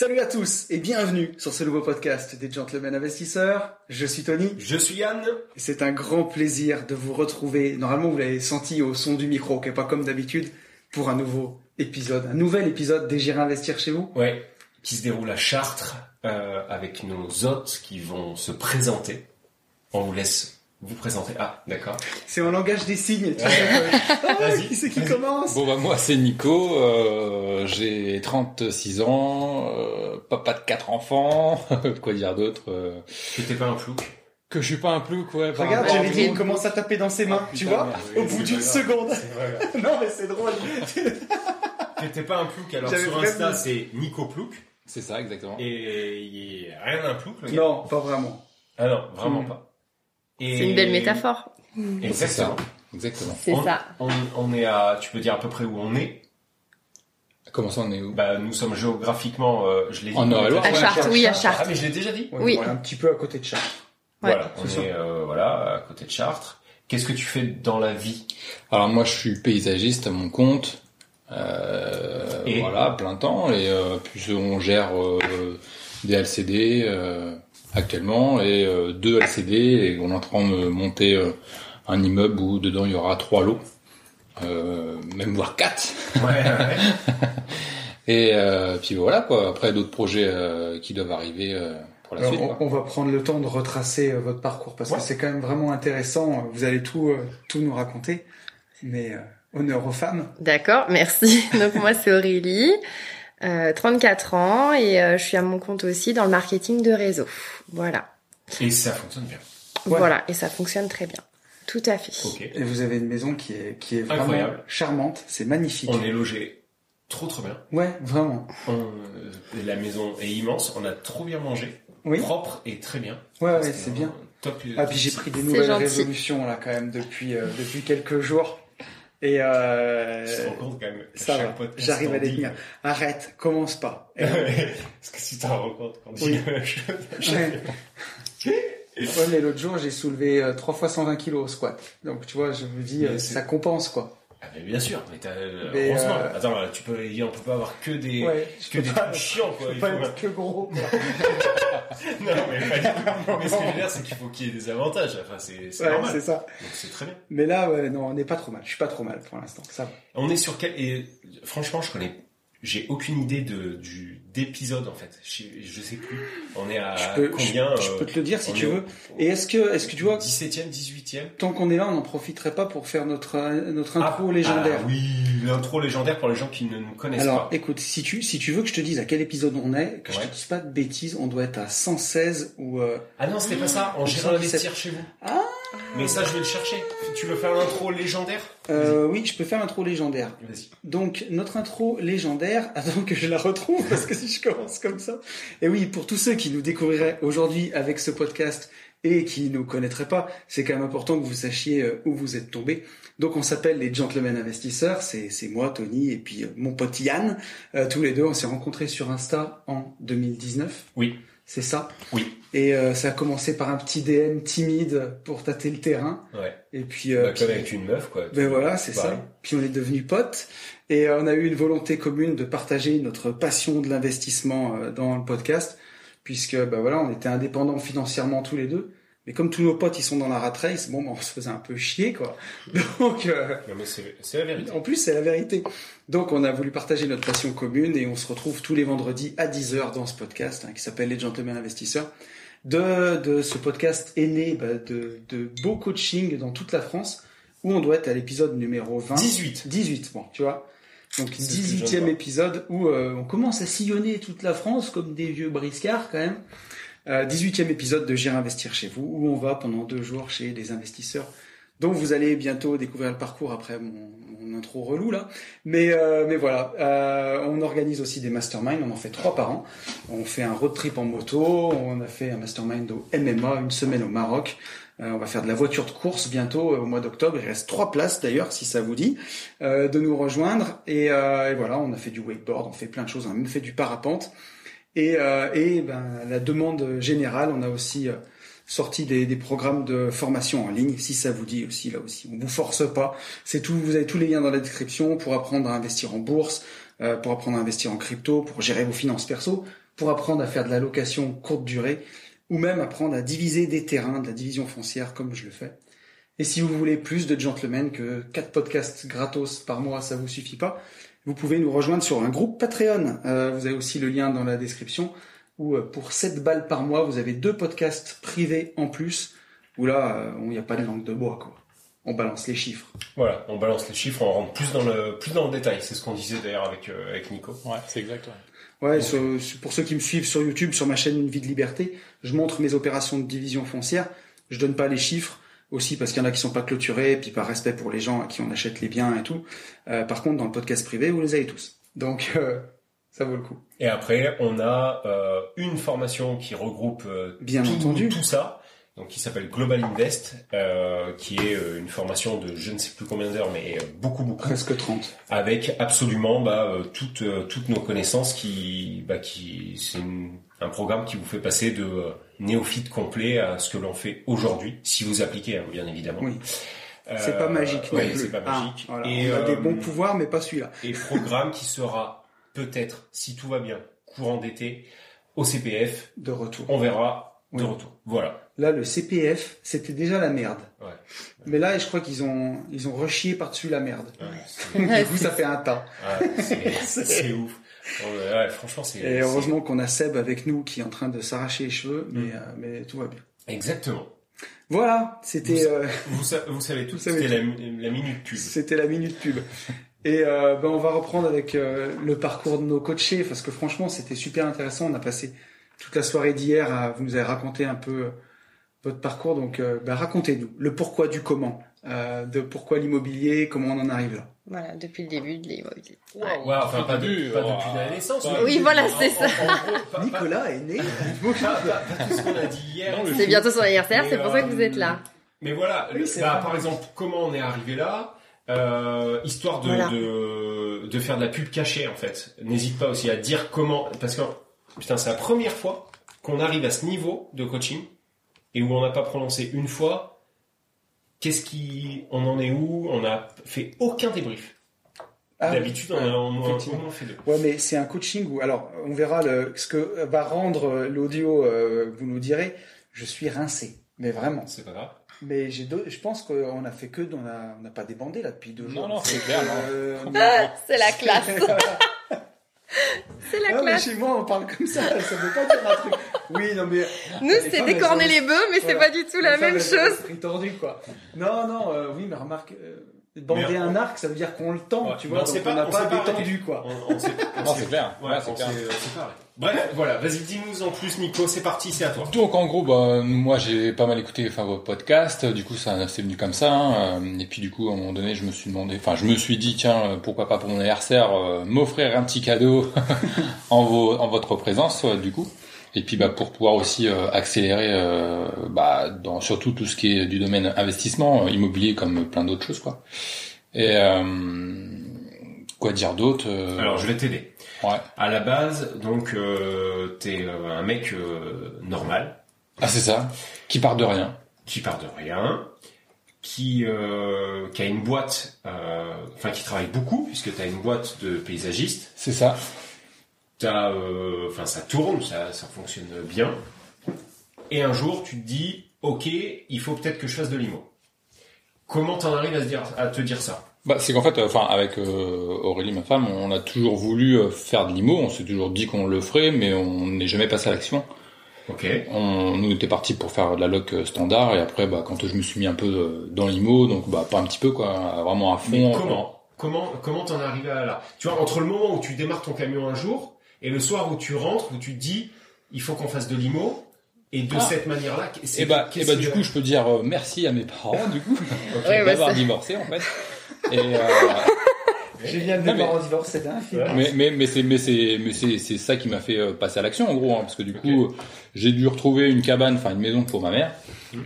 Salut à tous et bienvenue sur ce nouveau podcast des Gentlemen Investisseurs. Je suis Tony. Je suis Yann. C'est un grand plaisir de vous retrouver. Normalement, vous l'avez senti au son du micro, qui est pas comme d'habitude, pour un nouveau épisode, un nouvel épisode des J'irai investir chez vous. Ouais, qui se déroule à Chartres euh, avec nos hôtes qui vont se présenter. On vous laisse vous présenter. Ah, d'accord. C'est en langage des signes. Tu Vas-y. qui c'est qui commence Bon bah moi c'est Nico, euh, j'ai 36 ans, euh, papa de quatre enfants, quoi dire d'autre euh, Que t'es pas un plouc. Que je suis pas un plouc, ouais. Regarde, j'avais dit, il commence à taper dans ses mains, Ah, tu putain, vois, merde, au bout d'une seconde. Non, mais c'est drôle. Que t'es pas un plouc. Alors J'avais sur Insta, vraiment- c'est Nico Plouc. C'est ça exactement. Et a rien d'un plouc, le gars. non, pas vraiment. Ah non, vraiment Mm. pas. Et- C'est une belle métaphore. C'est ça, Exactement. exactement. C'est On- ça. On, on est à, tu peux dire à peu près où on est. Comment ça on est où? Bah, nous sommes géographiquement, euh, je l'ai dit. En Eure-et-Loire, À ouais, Chartres, oui, à Ah, Chartres. mais je l'ai déjà dit. Ouais, Oui. voilà, un petit peu à côté de Chartres. Voilà, on est, euh, voilà, à côté de Chartres. Qu'est-ce que tu fais dans la vie? Alors moi je suis paysagiste à mon compte, euh, Et voilà, plein temps, et euh, puis on gère euh, des LCD euh, actuellement, et euh, deux LCD, et on est en train de monter euh, un immeuble où dedans il y aura trois lots, euh, même voire quatre. Ouais, ouais. Et euh, puis voilà quoi. Après d'autres projets euh, qui doivent arriver euh, pour la Alors, suite. on, va prendre le temps de retracer euh, votre parcours parce Ouais. que c'est quand même vraiment intéressant. Vous allez tout, euh, tout nous raconter. Mais euh, honneur aux femmes. D'accord, merci. Donc moi c'est Aurélie, euh, 34 ans et euh, je suis à mon compte aussi dans le marketing de réseau. Voilà. Et ça fonctionne bien. Voilà, et ça fonctionne très bien. Tout à fait. Ok. Et vous avez une maison qui est, qui est vraiment Incroyable. charmante. C'est magnifique. On est logé trop trop bien. Ouais, vraiment. On- euh, la maison est immense. On a trop bien mangé. Oui. Propre et très bien. Ouais, ouais, c'est bien. Top. Ah, puis j'ai pris des nouvelles gentil. résolutions là quand même depuis, euh, depuis quelques jours. Et euh, Je te rends compte quand même. ça va, j'arrive à les tenir. Arrête, commence pas. Et- Parce que si t'en rends compte quand Oui. chose. Ouais. Mais l'autre jour, j'ai soulevé euh, 3 fois 120 kilos au squat. Donc, tu vois, je me dis, euh, ça compense, quoi. Ah, mais bien sûr. Mais t'as, euh, Mais, heureusement. euh, Attends, tu peux, on peut pas avoir que des, Ouais, que des trucs chiants, quoi. Il faut pas être que gros. quoi. Non, mais pas du tout. Mais ce que je veux dire, c'est qu'il faut qu'il y ait des avantages. Enfin, c'est, c'est Ouais, normal. c'est ça. Donc c'est très bien. Mais là, ouais, non, on n'est pas trop mal. Je suis pas trop mal pour l'instant. Ça va. On est sur quel et franchement, je connais, j'ai aucune idée de du d'épisode en fait. Je, je sais plus. On est à je, peux, combien je, je peux te le dire si tu au- veux. Et est-ce que, est-ce que tu vois, 17e, 18e. tant qu'on est là, on n'en profiterait pas pour faire notre, notre intro Ah, légendaire ah oui, l'intro légendaire pour les gens qui ne nous connaissent Alors, pas. écoute, si tu, si tu veux que je te dise à quel épisode on est, que je te dise pas de bêtises, on doit être à 116 ou, euh, Ah non, c'était pas ça. J'irai 117. investir chez vous. Ah. Mais ça, je vais le chercher. Tu veux faire l'intro légendaire euh, oui, je peux faire l'intro légendaire. Vas-y. Donc, notre intro légendaire, attends que je la retrouve, parce que si je commence comme ça. Et oui, pour tous ceux qui nous découvriraient aujourd'hui avec ce podcast et qui nous connaîtraient pas, c'est quand même important que vous sachiez euh, où vous êtes tombés. Donc, on s'appelle les Gentlemen Investisseurs. C'est, c'est moi, Tony, et puis euh, mon pote Yann. Euh, tous les deux, on s'est rencontrés sur Insta en 2019. Oui. C'est ça? Oui. Et euh, ça a commencé par un petit DM timide pour tâter le terrain. Ouais. Et puis, euh, Bah, comme puis- avec une meuf, quoi. ben voilà, c'est ça. Puis on est devenus potes et euh, on a eu une volonté commune de partager notre passion de l'investissement euh, dans le podcast, puisque ben voilà, on était indépendants financièrement tous les deux. Mais comme tous nos potes ils sont dans la rat race, bon, ben, on se faisait un peu chier quoi. Donc euh, Non, mais c'est, c'est la vérité. en plus c'est la vérité. Donc on a voulu partager notre passion commune et on se retrouve tous les vendredis à 10h dans ce podcast hein, qui s'appelle Les Gentlemen Investisseurs. De, de ce podcast est né bah, de, de beaux coachings dans toute la France où on doit être à l'épisode numéro 20. 18. 18, bon, tu vois. Donc C'est ce que je viens de 18e voir. épisode où euh, on commence à sillonner toute la France comme des vieux briscards quand même. Euh, 18e épisode de J'irai investir chez vous où on va pendant deux jours chez des investisseurs dont vous allez bientôt découvrir le parcours après mon, mon intro relou là. Mais, euh, mais voilà, euh, on organise aussi des masterminds, on en fait trois par an. On fait un road trip en moto, on a fait un mastermind au MMA, une semaine au Maroc. Euh, on va faire de la voiture de course bientôt au mois d'octobre. Il reste trois places d'ailleurs, si ça vous dit, de nous rejoindre. Et, et voilà, on a fait du wakeboard, on fait plein de choses, on a même fait du parapente. Et, et ben, la demande générale, on a aussi sorti des, des programmes de formation en ligne, si ça vous dit aussi là aussi. On vous force pas. C'est tout. Vous avez tous les liens dans la description pour apprendre à investir en bourse, euh, pour apprendre à investir en crypto, pour gérer vos finances perso, pour apprendre à faire de la location courte durée, ou même apprendre à diviser des terrains, de la division foncière comme je le fais. Et si vous voulez plus de gentlemen que quatre podcasts gratos par mois, ça vous suffit pas, vous pouvez nous rejoindre sur un groupe Patreon. Euh, vous avez aussi le lien dans la description où euh, pour 7 balles par mois, vous avez deux podcasts privés en plus, où là, euh, il n'y a pas de langue de bois, quoi. On balance les chiffres. Voilà, on balance les chiffres, on rentre plus dans le plus dans le détail. C'est ce qu'on disait d'ailleurs avec euh, avec Nico. Ouais, c'est exact. ouais. Pour ceux qui me suivent sur YouTube, sur ma chaîne Une vie de liberté, je montre mes opérations de division foncière. Je donne pas les chiffres aussi parce qu'il y en a qui sont pas clôturés, puis par respect pour les gens à qui on achète les biens et tout. Euh, par contre, dans le podcast privé, vous les avez tous. Donc, euh, ça vaut le coup. Et après, on a euh, une formation qui regroupe euh, Bien tout, entendu. tout ça, donc qui s'appelle Global Invest, euh, qui est une formation de je ne sais plus combien d'heures, mais beaucoup beaucoup, Presque 30. avec absolument bah, toutes toutes nos connaissances qui bah, qui c'est un programme qui vous fait passer de néophyte complet à ce que l'on fait aujourd'hui, si vous appliquez, hein, bien évidemment. Oui. C'est pas magique non ouais, plus. pas Ah, magique. voilà. Et, on a des bons pouvoirs, mais pas celui-là. et programme qui sera peut-être, si tout va bien, courant d'été, au CPF, De retour. on verra de Oui. retour. Voilà. Là, le CPF, c'était déjà la merde. Ouais. Mais là, je crois qu'ils ont, ils ont rechié par-dessus la merde. Ouais, du coup, ça fait un tas. ouais, c'est- ouf. Ouais, franchement, c'est. Et heureusement qu'on a Seb avec nous qui est en train de s'arracher les cheveux, mais, Mm. euh, mais tout va bien. Exactement. Voilà, c'était Vous- euh, Vous, sa- vous savez tout. C'était la, la minute pub. c'était la minute pub. Et euh, ben, on va reprendre avec euh, le parcours de nos coachés, parce que franchement, c'était super intéressant. On a passé toute la soirée d'hier à vous nous avez raconté un peu euh, votre parcours, donc euh, ben, racontez-nous le pourquoi du comment, euh, de pourquoi l'immobilier, comment on en arrive là. Voilà, depuis le début de l'immobilier. Ouais, enfin, pas, de- début, pas oh, depuis la naissance. pas- Oui, voilà, c'est ça. en Nicolas est né. Pas, pas- pas tout ce qu'on a dit hier. C'est bientôt son anniversaire, c'est pour ça que vous euh, êtes là. Mais voilà, Oui, le- c'est bah, par exemple, comment on est arrivé là euh, Histoire de, Voilà. de, de faire de la pub cachée, en fait. N'hésite pas aussi à dire comment... Parce que, putain, c'est la première fois qu'on arrive à ce niveau de coaching et où on n'a pas prononcé une fois qu'est-ce qui... On en est où? On n'a fait aucun débrief. Ah, D'habitude, on, a- en moins fait deux. Ouais, mais c'est un coaching où, alors, on verra le, ce que va rendre l'audio, euh, vous nous direz. Je suis rincé, mais vraiment. C'est pas grave. Mais j'ai, deux- je pense qu'on a fait que, on a, on n'a pas débandé là depuis deux Non, jours. non, c'est clair, non. Euh, Ah, c'est la classe. C'est la mais classe. chez moi, on parle comme ça, ça veut pas dire un truc. Oui, non, mais. Nous, les c'est décorner les bœufs, mais c'est Voilà. pas du tout la même chose. l'esprit tordu, quoi. Non, non, euh, oui, mais remarque, euh, bander un arc, ça veut dire qu'on le tend, Ouais, tu vois, on donc on pas- n'a pas détendu, quoi. On, Non, c'est clair. Ouais, Ouais, c'est clair. Bref, voilà, vas-y, dis-nous en plus, Nico, c'est parti, c'est à toi. Donc en gros, bah, moi j'ai pas mal écouté enfin, vos podcasts, du coup ça c'est venu comme ça, hein, euh, et puis du coup à un moment donné je me suis demandé, enfin je me suis dit tiens euh, pourquoi pas pour mon anniversaire euh, m'offrir un petit cadeau en, vos, en votre présence euh, du coup, et puis bah pour pouvoir aussi euh, accélérer euh, bah, dans surtout tout ce qui est du domaine investissement immobilier comme plein d'autres choses quoi. Et euh, quoi dire d'autre Alors, je vais t'aider. Ouais. À la base, donc, euh, t'es euh, un mec euh, normal, Ah c'est ça, qui part de rien. qui part de rien, qui, euh, qui a une boîte, enfin, qui travaille beaucoup, puisque t'as une boîte de paysagiste. C'est ça. T'as, enfin, ça tourne, ça, ça fonctionne bien. Et un jour, tu te dis, ok, il faut peut-être que je fasse de l'IMO. Comment t'en arrives à, se dire, à te dire ça? Bah, c'est qu'en fait, euh, enfin, avec euh, Aurélie, ma femme, on a toujours voulu euh, faire de l'IMO. On s'est toujours dit qu'on le ferait, mais on n'est jamais passé à l'action. Ok. On, nous, on était partis pour faire de la loc standard, et après, bah, quand je me suis mis un peu euh, dans l'IMO, donc bah, pas un petit peu, quoi, vraiment à Mais fond. comment Comment comment t'en es arrivé à là? Tu vois, entre le moment où tu démarres ton camion un jour et le soir où tu rentres, où tu te dis, il faut qu'on fasse de l'IMO, et de Ah. cette manière-là, c'est- Et bah, et qu'est-ce bah, du coup, je peux dire euh, merci à mes parents, du coup. Ouais, d'avoir divorcé, en fait. Et, euh, Génial, parents divorcent, c'est. Mais mais mais c'est mais c'est mais c'est c'est ça qui m'a fait euh, passer à l'action en gros hein, parce que du coup j'ai dû retrouver une cabane enfin une maison pour ma mère.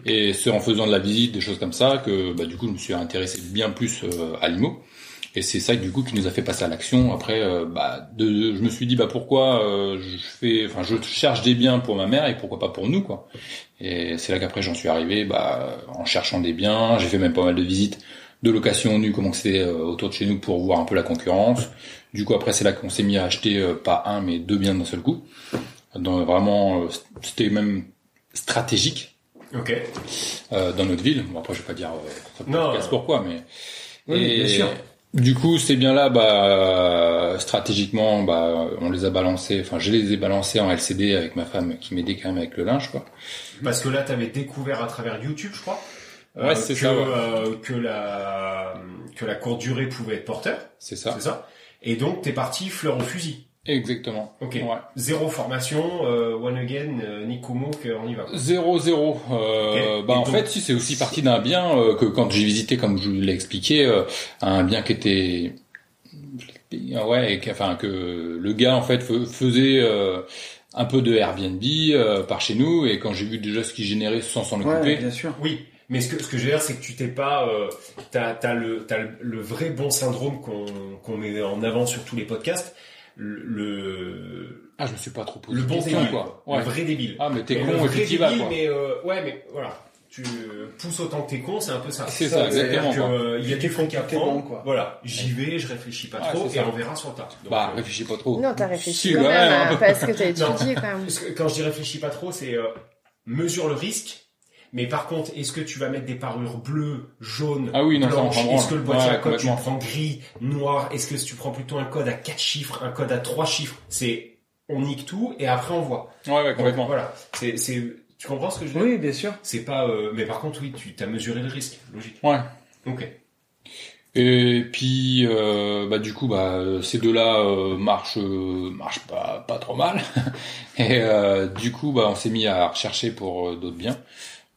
Et c'est en faisant de la visite des choses comme ça que bah du coup je me suis intéressé bien plus euh, à l'IMO. Et c'est ça du coup qui nous a fait passer à l'action. Après euh, bah de, de- je me suis dit bah pourquoi euh, je fais enfin je cherche des biens pour ma mère et pourquoi pas pour nous quoi. Et c'est là qu'après j'en suis arrivé bah en cherchant des biens. J'ai fait même pas mal de visites de location nue comment c'était euh, autour de chez nous pour voir un peu la concurrence du coup, après, c'est là qu'on s'est mis à acheter euh, pas un, mais deux biens d'un seul coup. Dans, vraiment, euh, c'était même stratégique Ok. euh, dans notre ville. Bon, après, je vais pas dire euh, Non. pourquoi, mais Oui, et bien sûr. du coup, ces biens-là, bah, stratégiquement, bah, on les a balancés. Enfin, je les ai balancés en LCD avec ma femme qui m'aidait quand même avec le linge, quoi. Parce que là, t'avais découvert à travers YouTube, je crois? Euh, Ouais, c'est que, ça, ouais. euh, que la que la courte durée pouvait être porteur, C'est ça. c'est ça. Et donc t'es parti fleur au fusil. Exactement. Ok. Ouais. Zéro formation, euh, one again, euh, Nikomo, on y va. Zéro zéro. Euh. Bah Et en donc- fait, si c'est aussi parti d'un bien euh, que quand j'ai visité, comme je vous l'ai expliqué, euh, un bien qui était Ah ouais, et enfin que le gars en fait faisait euh, un peu de Airbnb euh, par chez nous, et quand j'ai vu déjà ce qu'il générait sans s'en Ouais, occuper, bien sûr. Oui, mais ce que, ce que je veux dire, c'est que tu t'es pas, euh, t'as, t'as le, t'as le, le vrai bon syndrome qu'on, qu'on met en avant sur tous les podcasts, le, le, ah je me suis pas trop posé le bon débile, quoi. le Ouais. vrai débile. Ah mais t'es con le vrai vas débile, quoi. mais euh, ouais, mais voilà, tu pousses autant que t'es con, c'est un peu ça. C'est ça, C'est-à-dire exactement, que, euh, il y a du fric à prendre. quoi. Voilà, j'y vais, je réfléchis pas trop, et ça. on verra sur le tas. Donc, Bah euh, réfléchis pas trop. Non, t'as réfléchi Si, quand même, même, hein, hein. parce que t'as étudié quand même. Quand je dis réfléchis pas trop, c'est euh, mesure le risque. Mais par contre, est-ce que tu vas mettre des parures bleues, jaunes, Ah oui, non, ça, on blanches? Est-ce que le boîtier Ouais, à code, tu prends gris, noir? Est-ce que si tu prends plutôt un code à quatre chiffres, un code à trois chiffres? C'est on nique tout et après on voit. Ouais ouais complètement. Voilà. C'est, c'est, tu comprends ce que je veux dire? Oui, bien sûr. C'est pas. euh, mais par contre, oui, tu t'as mesuré le risque, logique. Ouais. Ok. Et puis euh, bah du coup bah ces deux-là euh, marchent euh, marchent pas pas trop mal. Et euh, du coup bah on s'est mis à rechercher pour euh, d'autres biens.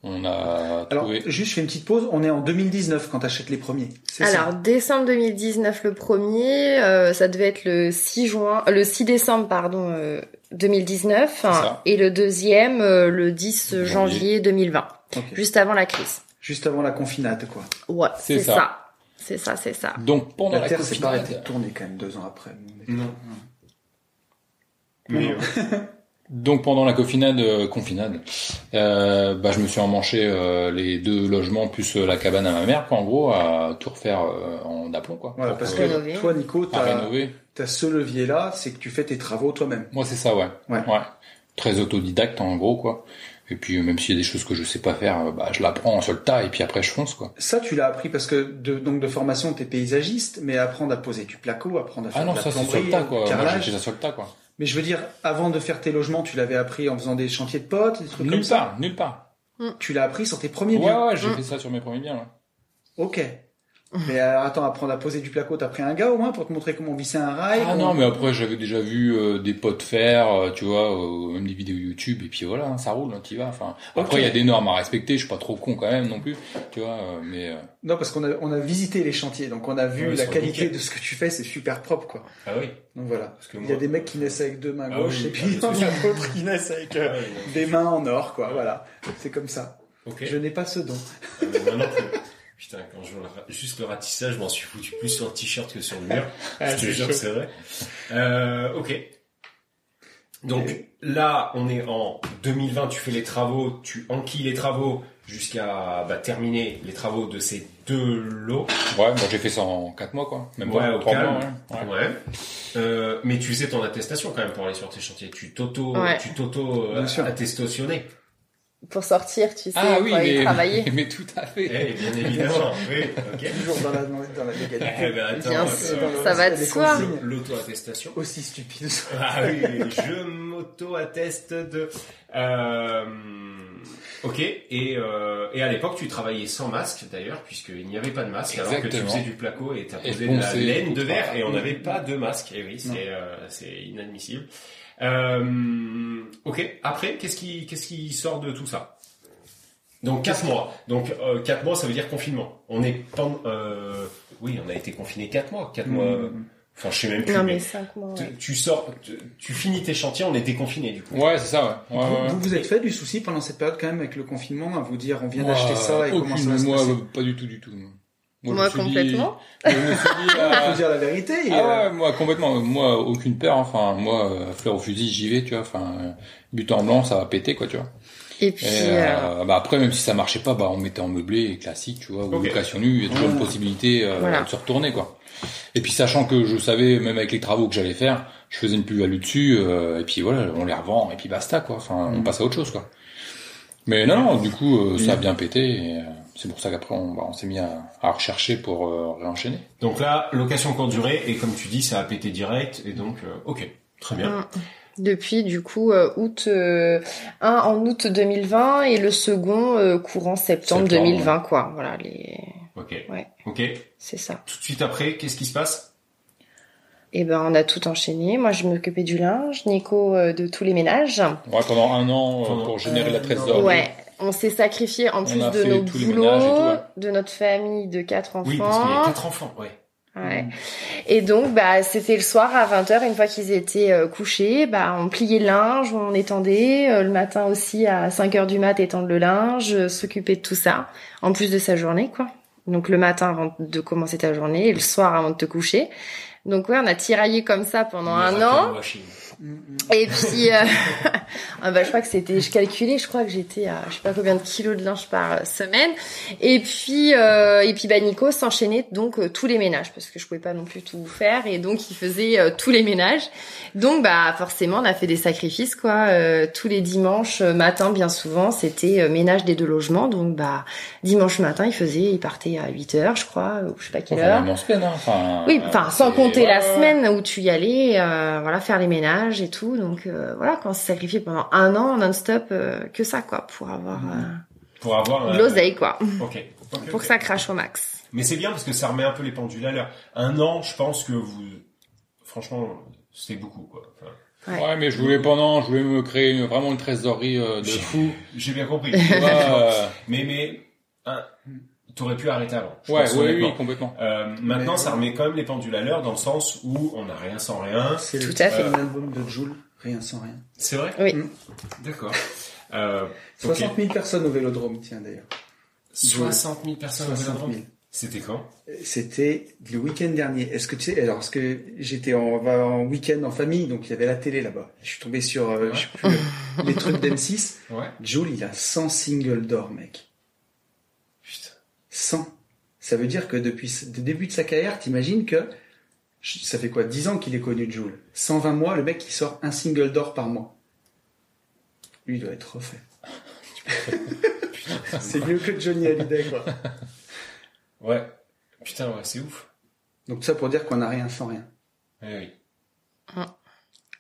On a Alors, trouvé juste, je fais une petite pause. On est en 2019 quand t'achètes les premiers. C'est ça Alors, décembre 2019 le premier, euh, ça devait être le 6 juin, euh, le 6 décembre pardon euh, 2019 C'est ça. et le deuxième euh, le 10 Janvier. janvier 2020, Ok. juste avant la crise. Juste avant la confinade, quoi. Ouais, C'est ça. ça. C'est ça, c'est ça. donc pendant La, la, Terre s'est pas arrêtée de tourner quand même deux ans après. Non. Mais euh, donc pendant la confinade euh, confinade euh, bah je me suis emmanché euh, les deux logements plus euh, la cabane à ma mère quoi en gros à tout refaire euh, en d'aplomb quoi. Voilà, parce que- Rénover. toi, Nico, t'as ce levier-là, c'est que tu fais tes travaux toi-même. Moi, c'est ça, ouais. Ouais. Très autodidacte, en gros, quoi. Et puis, même s'il y a des choses que je sais pas faire, euh, bah, je l'apprends sur le tas, et puis après, je fonce, quoi. Ça, tu l'as appris parce que de, donc de formation, t'es paysagiste, mais apprendre à poser du placo, apprendre à faire Ah non, de la ça, plomberie, le tas, quoi. Moi, carrelage. sur le tas, quoi. Mais je veux dire, avant de faire tes logements, tu l'avais appris en faisant des chantiers de potes, des trucs comme Nulle ça. part, nulle part. Tu l'as appris sur tes premiers Ouais, biens. ouais, j'ai Mm. fait ça sur mes premiers biens, ouais. Ok. Mais euh, attends, apprendre à poser du placo, t'as pris un gars au moins pour te montrer comment visser un rail Ah comment- non, mais après, j'avais déjà vu euh, des potes faire, euh, tu vois, euh, même des vidéos YouTube, et puis voilà, hein, ça roule, hein, t'y vas. Enfin, après, il y a des normes à respecter, je suis pas trop con quand même non plus, tu vois, euh, mais... euh, Non, parce qu'on a, on a visité les chantiers, donc on a vu ils la qualité nickel. de ce que tu fais, c'est super propre, quoi. ah oui. Donc voilà. Parce que Il y moi- a des mecs qui naissent avec deux mains Ah gauches, oui, et puis ah, il y en a d'autres qui naissent avec euh, Ah des mains en or, quoi. Voilà. C'est comme ça. Ok. Je n'ai pas ce don. Putain, quand je vois le ra- juste le ratissage, je m'en suis foutu plus sur le t-shirt que sur le mur. Ah, je te c'est jure que c'est vrai. Euh, ok. Donc là, on est en 2020, tu fais les travaux, tu enquilles les travaux jusqu'à bah, terminer les travaux de ces deux lots. Ouais, moi j'ai fait ça en 4 mois, quoi. Même Ouais, pas, au 3 calme. mois, ouais. Ouais. Ouais. Euh, mais tu faisais ton attestation quand même pour aller sur tes chantiers. Tu t'auto, Ouais. tu t'auto euh, attestationné. Pour sortir, tu sais, Ah oui, pour aller mais, travailler. mais tout à fait. Eh, bien évidemment. oui. Ok. Toujours dans la, dans la légalité. Eh ben, attends, Bien euh, sûr, ça va de soi. L'auto-attestation. Aussi stupide. Ah oui, je m'auto-atteste de... Euh, ok, et, euh, et à l'époque, tu travaillais sans masque, d'ailleurs, puisqu'il n'y avait pas de masque, alors que tu faisais du placo et tu Et posé de la laine de verre, et on n'avait pas de masque. Et oui, c'est euh, c'est inadmissible. Euh, ok, après, qu'est-ce qui, qu'est-ce qui sort de tout ça? Donc 4 mois. Donc euh, 4 mois, ça veut dire confinement. On est pendant... Euh, oui, on a été confiné 4 mois. 4 mois... euh, Mmh. Enfin, je sais même plus. Non, mais mais 5 mois. tu, ouais. tu sors... Tu, tu finis tes chantiers, on est déconfiné du coup. Ouais, c'est ça, ouais. ouais, Vous, ouais. vous vous êtes fait du souci pendant cette période quand même avec le confinement à vous dire on vient d'acheter ça et comment ça va se passer? euh, pas du tout, du tout. Moi, me suis dit- complètement. je me suis dit, Il euh, faut dire la vérité. Ah euh, ouais, moi complètement. Moi, aucune peur. Enfin, moi, euh, fleur au fusil, j'y vais, tu vois. Enfin, euh, but en blanc, ça va péter, quoi, tu vois. Et puis, Et, euh, euh, bah après, même si ça marchait pas, bah on mettait en meublé classique, tu vois, ou location nue. Il y a toujours Ouais. une possibilité euh, Voilà. de se retourner, quoi. Et puis sachant que je savais, même avec les travaux que j'allais faire, je faisais une plus-value dessus. euh, et puis voilà, on les revend et puis basta, quoi. Enfin, on Mm. passe à autre chose, quoi. Mais non, non, du coup, euh, ça a bien pété. Et, euh, c'est pour ça qu'après, on, bah, on s'est mis à, à rechercher pour euh, réenchaîner. Donc là, location courte durée, et comme tu dis, ça a pété direct, et donc, euh, ok, très bien. Mm. depuis du coup euh, août euh, un en août 2020 et le second euh, courant septembre, Septembre, 2020 quoi. Voilà, les Ok. Ouais. Ok. c'est ça. Tout de suite après, qu'est-ce qui se passe? Et ben on a tout enchaîné. Moi je m'occupais du linge, Nico euh, de tous les ménages. Ouais, pendant un an euh, pour générer la trésorerie. Ouais, on s'est sacrifié en plus de nos boulots, tout, ouais. de notre famille de quatre enfants. Oui, parce qu'il y a quatre enfants, ouais. Ouais. Et donc, bah, c'était le soir à 20h, une fois qu'ils étaient euh, couchés, bah, on pliait le linge, on étendait, euh, le matin aussi à 5h du mat, étendre le linge, euh, s'occuper de tout ça, en plus de sa journée, quoi. Donc, le matin avant de commencer ta journée, et le soir avant de te coucher. Donc, ouais, on a tiraillé comme ça pendant un an. Et puis, euh, ah bah, je crois que c'était, je calculais, je crois que j'étais à, je sais pas combien de kilos de linge par semaine. Et puis, euh, et puis, bah, Nico s'enchaînait donc euh, tous les ménages parce que je pouvais pas non plus tout faire et donc il faisait euh, tous les ménages. Donc, bah, forcément, on a fait des sacrifices, quoi. Euh, tous les dimanches matin, bien souvent, c'était ménage des deux logements. Donc, bah, dimanche matin, il faisait, il partait à 8 heures, je crois, ou je sais pas quelle Enfin, heure. même en semaine, hein. Enfin, Oui, enfin, sans compter ouais, la semaine où tu y allais, euh, voilà, faire les ménages et tout. Donc euh, voilà, quand on s'est sacrifié pendant un an non-stop, euh, que ça, quoi, pour avoir euh, Pour avoir... euh, l'oseille, quoi, Ok. Pour que ça crache au max. Mais c'est bien parce que ça remet un peu les pendules à l'heure. Un an, je pense que vous... Franchement, c'était beaucoup, quoi. Enfin, Ouais. Ouais, mais je voulais pendant, je voulais me créer une- vraiment une trésorerie euh, de fou. J'ai bien compris. Tu vois, euh, mais, mais, hein, t'aurais pu arrêter avant. je ouais, pense, oui, complètement. Euh, maintenant, Mais- ça remet quand même les pendules à l'heure dans le sens où on n'a rien sans rien. C'est Tout le à fait. de l'album de Joule, rien sans rien. C'est vrai? Oui. Mm. D'accord. Euh, ok. 60 000 personnes au Vélodrome, tiens d'ailleurs. 60 000 personnes au 60 Vélodrome? 000. C'était quand? C'était le week-end dernier. Est-ce que tu sais, alors, parce que j'étais en, on va en week-end en famille, donc il y avait la télé là-bas. Je suis tombé sur, euh, je sais plus, les trucs d'M6. Ouais. Joule, il a 100 singles d'or, mec. Putain. 100. Ça veut dire que depuis le début de sa carrière, t'imagines que ça fait quoi 10 ans qu'il est connu Joule? 120 mois, le mec il sort un single d'or par mois. Lui, il doit être refait. C'est mieux que Johnny Hallyday, quoi. Ouais. Putain, ouais, c'est ouf. Donc ça pour dire qu'on n'a rien sans rien. Ouais, oui.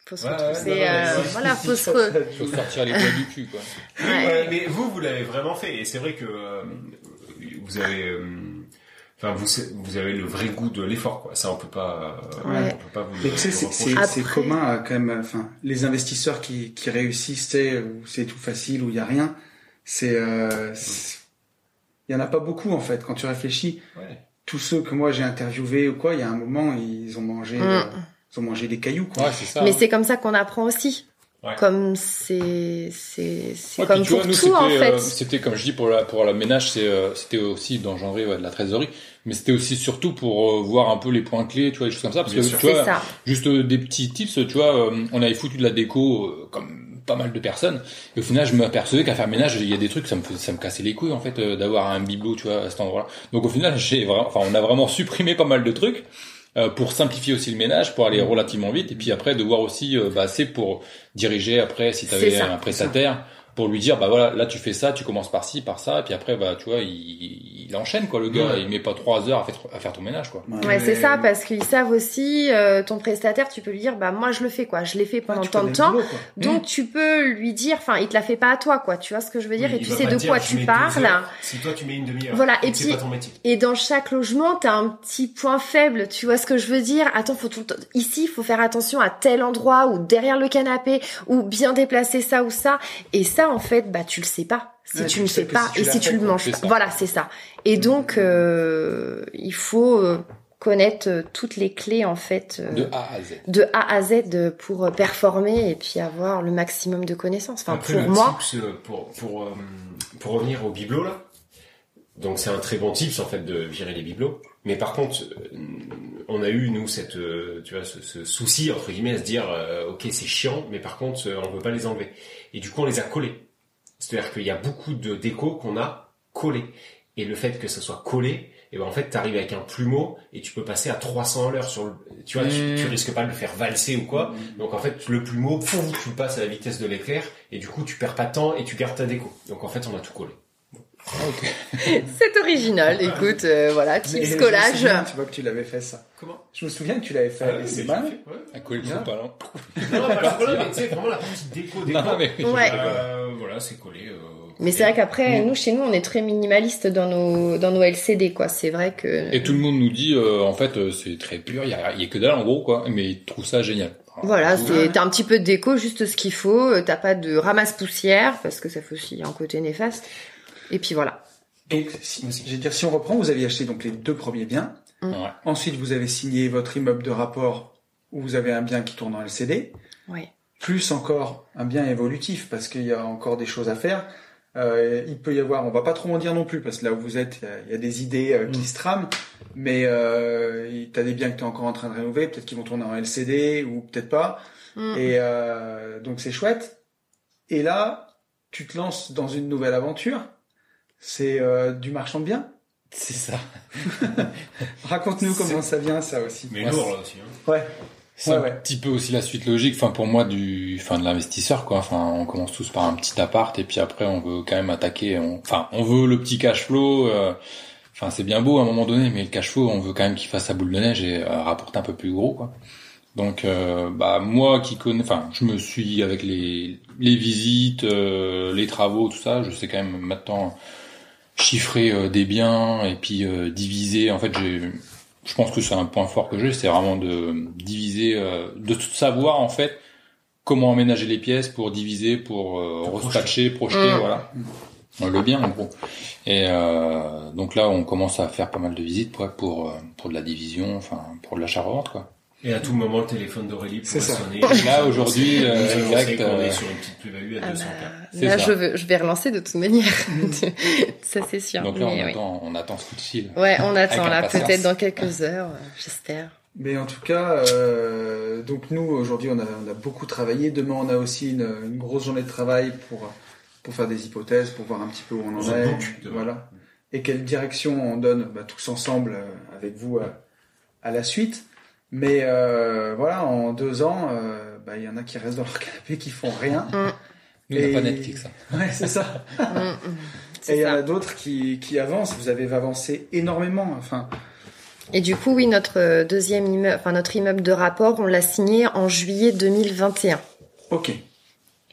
Faut se Ouais, retrouver, ouais, euh, voilà, faut se re- Faut sortir les doigts du cul, quoi. Ouais. Ouais, mais vous, vous l'avez vraiment fait. Et c'est vrai que euh, vous avez, euh, enfin, vous, vous avez le vrai goût de l'effort, quoi. Ça, on peut pas, euh, Ouais. on peut pas vous. Mais tu sais, le c'est- c'est c'est commun à, quand même. Enfin, les investisseurs qui, qui réussissent, où c'est tout facile, où il y a rien. C'est, euh, c'est- il y en a pas beaucoup en fait. Quand tu réfléchis, Ouais. tous ceux que moi j'ai interviewés ou quoi, il y a un moment, ils ont mangé, Mm. euh, ils ont mangé des cailloux, quoi. Ouais, c'est ça. Mais hein. c'est comme ça qu'on apprend aussi. Ouais. Comme c'est c'est c'est Ouais, comme tu vois, pour nous, tout en c'était, fait. euh, c'était comme je dis pour la pour la ménage, c'est euh, c'était aussi d'engendrer ouais, de la trésorerie, mais c'était aussi surtout pour euh, voir un peu les points clés, tu vois, des choses comme ça, parce Bien que sûr. tu vois, ça. juste euh, des petits tips, tu vois, euh, on avait foutu de la déco euh, comme pas mal de personnes, et au final, je m'apercevais qu'à faire ménage, il y a des trucs, ça me faisait- ça me cassait les couilles en fait euh, d'avoir un bibelot, tu vois, à cet endroit-là. Donc au final, j'ai vraiment, enfin, on a vraiment supprimé pas mal de trucs. Euh, pour simplifier aussi le ménage, pour aller relativement vite, et puis après de voir aussi, euh, bah, c'est pour diriger après si tu avais un prestataire, pour lui dire bah voilà là tu fais ça tu commences par ci par ça et puis après bah tu vois il, il enchaîne quoi le gars Ouais. il met pas trois heures à faire, à faire ton ménage quoi Ouais, c'est ça, parce qu'ils savent aussi, euh, ton prestataire, tu peux lui dire, bah moi je le fais quoi, je l'ai fait pendant tant de temps, boulot, donc tu peux lui dire, enfin il te la fait pas à toi quoi, tu vois ce que je veux dire, Oui, et tu sais de dire, quoi tu parles. Si toi tu mets une demi-heure. Voilà, et c'est puis- pas ton métier. Et dans chaque logement, t'as un petit point faible, tu vois ce que je veux dire? Attends, faut tout le temps... ici, il faut faire attention à tel endroit ou derrière le canapé ou bien déplacer ça ou ça. Et ça, ça, en fait, bah tu le sais pas si Ouais, tu ne le sais pas si et si tu le manges pas. Voilà, c'est ça. Et donc, euh, il faut euh, connaître euh, toutes les clés en fait euh, De A à Z. de A à Z pour performer et puis avoir le maximum de connaissances. Enfin, Après, pour le moi, tips, pour, pour, euh, pour revenir au bibelot, là. Donc, c'est un très bon tips, en fait, de virer les bibelots. Mais par contre, on a eu, nous, cette, tu vois, ce, ce souci, entre guillemets, à se dire, euh, ok, c'est chiant, mais par contre, on veut pas les enlever. Et du coup, on les a collés. C'est-à-dire qu'il y a beaucoup de déco qu'on a collés. Et le fait que ça soit collé, et ben en fait, t'arrives avec un plumeau et tu peux passer à 300 à l'heure sur le, tu vois, tu, Mmh. tu risques pas de le faire valser ou quoi. Donc en fait, le plumeau, pouf, tu le passes à la vitesse de l'éclair et du coup, tu perds pas de temps et tu gardes ta déco. Donc en fait, on a tout collé. c'est original. Écoute, euh, voilà, tips je me collage. souviens, tu vois que tu l'avais fait ça. Comment? Je me souviens que tu l'avais fait. et c'est mal. À coller le. Non, non, pas le chocolat, mais tu sais, vraiment la partie déco, déco. Non, mais oui. Ouais. Euh, voilà, c'est collé. euh, Mais c'est vrai qu'après, Mm. nous, chez nous, on est très minimaliste dans nos dans nos LCD, quoi. C'est vrai que Et tout le monde nous dit, euh, en fait, euh, c'est très pur, il y a, il y a que dalle en gros, quoi, mais ils trouvent ça génial. Voilà, c'est t'as un petit peu de déco, juste ce qu'il faut. T'as pas de ramasse poussière parce que ça fait aussi un côté néfaste. Et puis voilà. Donc, si, je dire, si on reprend, vous aviez acheté donc les deux premiers biens. Ouais. Ensuite, vous avez signé votre immeuble de rapport où vous avez un bien qui tourne en LCD. Ouais. plus encore un bien évolutif parce qu'il y a encore des choses à faire. Euh, il peut y avoir, on va pas trop en dire non plus parce que là où vous êtes, il y a, il y a des idées euh, qui Mm. se trament, mais euh, tu as des biens que tu es encore en train de rénover, peut-être qu'ils vont tourner en LCD ou peut-être pas. Mm. Et euh, donc c'est chouette. Et là, tu te lances dans une nouvelle aventure. C'est euh, du marchand de biens? C'est ça. Raconte-nous comment ça vient ça aussi. Mais Ouais, lourd là aussi. Hein. Ouais. C'est Ouais, un ouais. petit peu aussi la suite logique, enfin pour moi du, enfin de l'investisseur quoi. Enfin, on commence tous par un petit appart et puis après on veut quand même attaquer. on- Enfin, on veut le petit cash flow. euh, Enfin, c'est bien beau à un moment donné, mais le cash flow, on veut quand même qu'il fasse sa boule de neige et euh, rapporte un peu plus gros quoi. Donc, euh, bah moi qui connais, enfin, je me suis avec les les visites, euh, les travaux, tout ça, je sais quand même maintenant chiffrer euh, des biens et puis euh, diviser. En fait, j'ai je pense que c'est un point fort que j'ai, c'est vraiment de diviser, euh, de tout savoir en fait comment aménager les pièces pour diviser, pour euh, projeter, Mm. voilà. Le bien en gros. Et euh, donc là, on commence à faire pas mal de visites pour pour, pour de la division, enfin pour de l'achat-revente quoi. Et à tout moment, le téléphone d'Aurélie pourrait sonner. Là, aujourd'hui, euh, direct, qu'on euh, est sur une petite plus-value à Ah 200 bah, là, ça. je, veux, je vais relancer de toute manière. ça, c'est sûr. Donc là, Mais on oui. attend, on attend ce coup de fil. Ouais, on attend là, peut-être dans quelques heures, j'espère. Mais en tout cas, euh, donc nous aujourd'hui on a, on a beaucoup travaillé. Demain on a aussi une, une grosse journée de travail pour pour faire des hypothèses, pour voir un petit peu où on en The est, voilà. Et quelle direction on donne bah, tous ensemble euh, avec vous euh, à la suite. Mais euh, voilà, en deux ans, euh, bah, il y en a qui restent dans leur canapé, qui font rien. Nous, on n'a Et- pas Netflix. hein. Ouais, c'est ça. Mm, mm. Et il y en a d'autres qui, qui avancent. Vous avez avancé énormément. Enfin, Et du coup, oui, notre euh, deuxième immeuble, enfin notre immeuble de rapport, on l'a signé en juillet 2021. ok.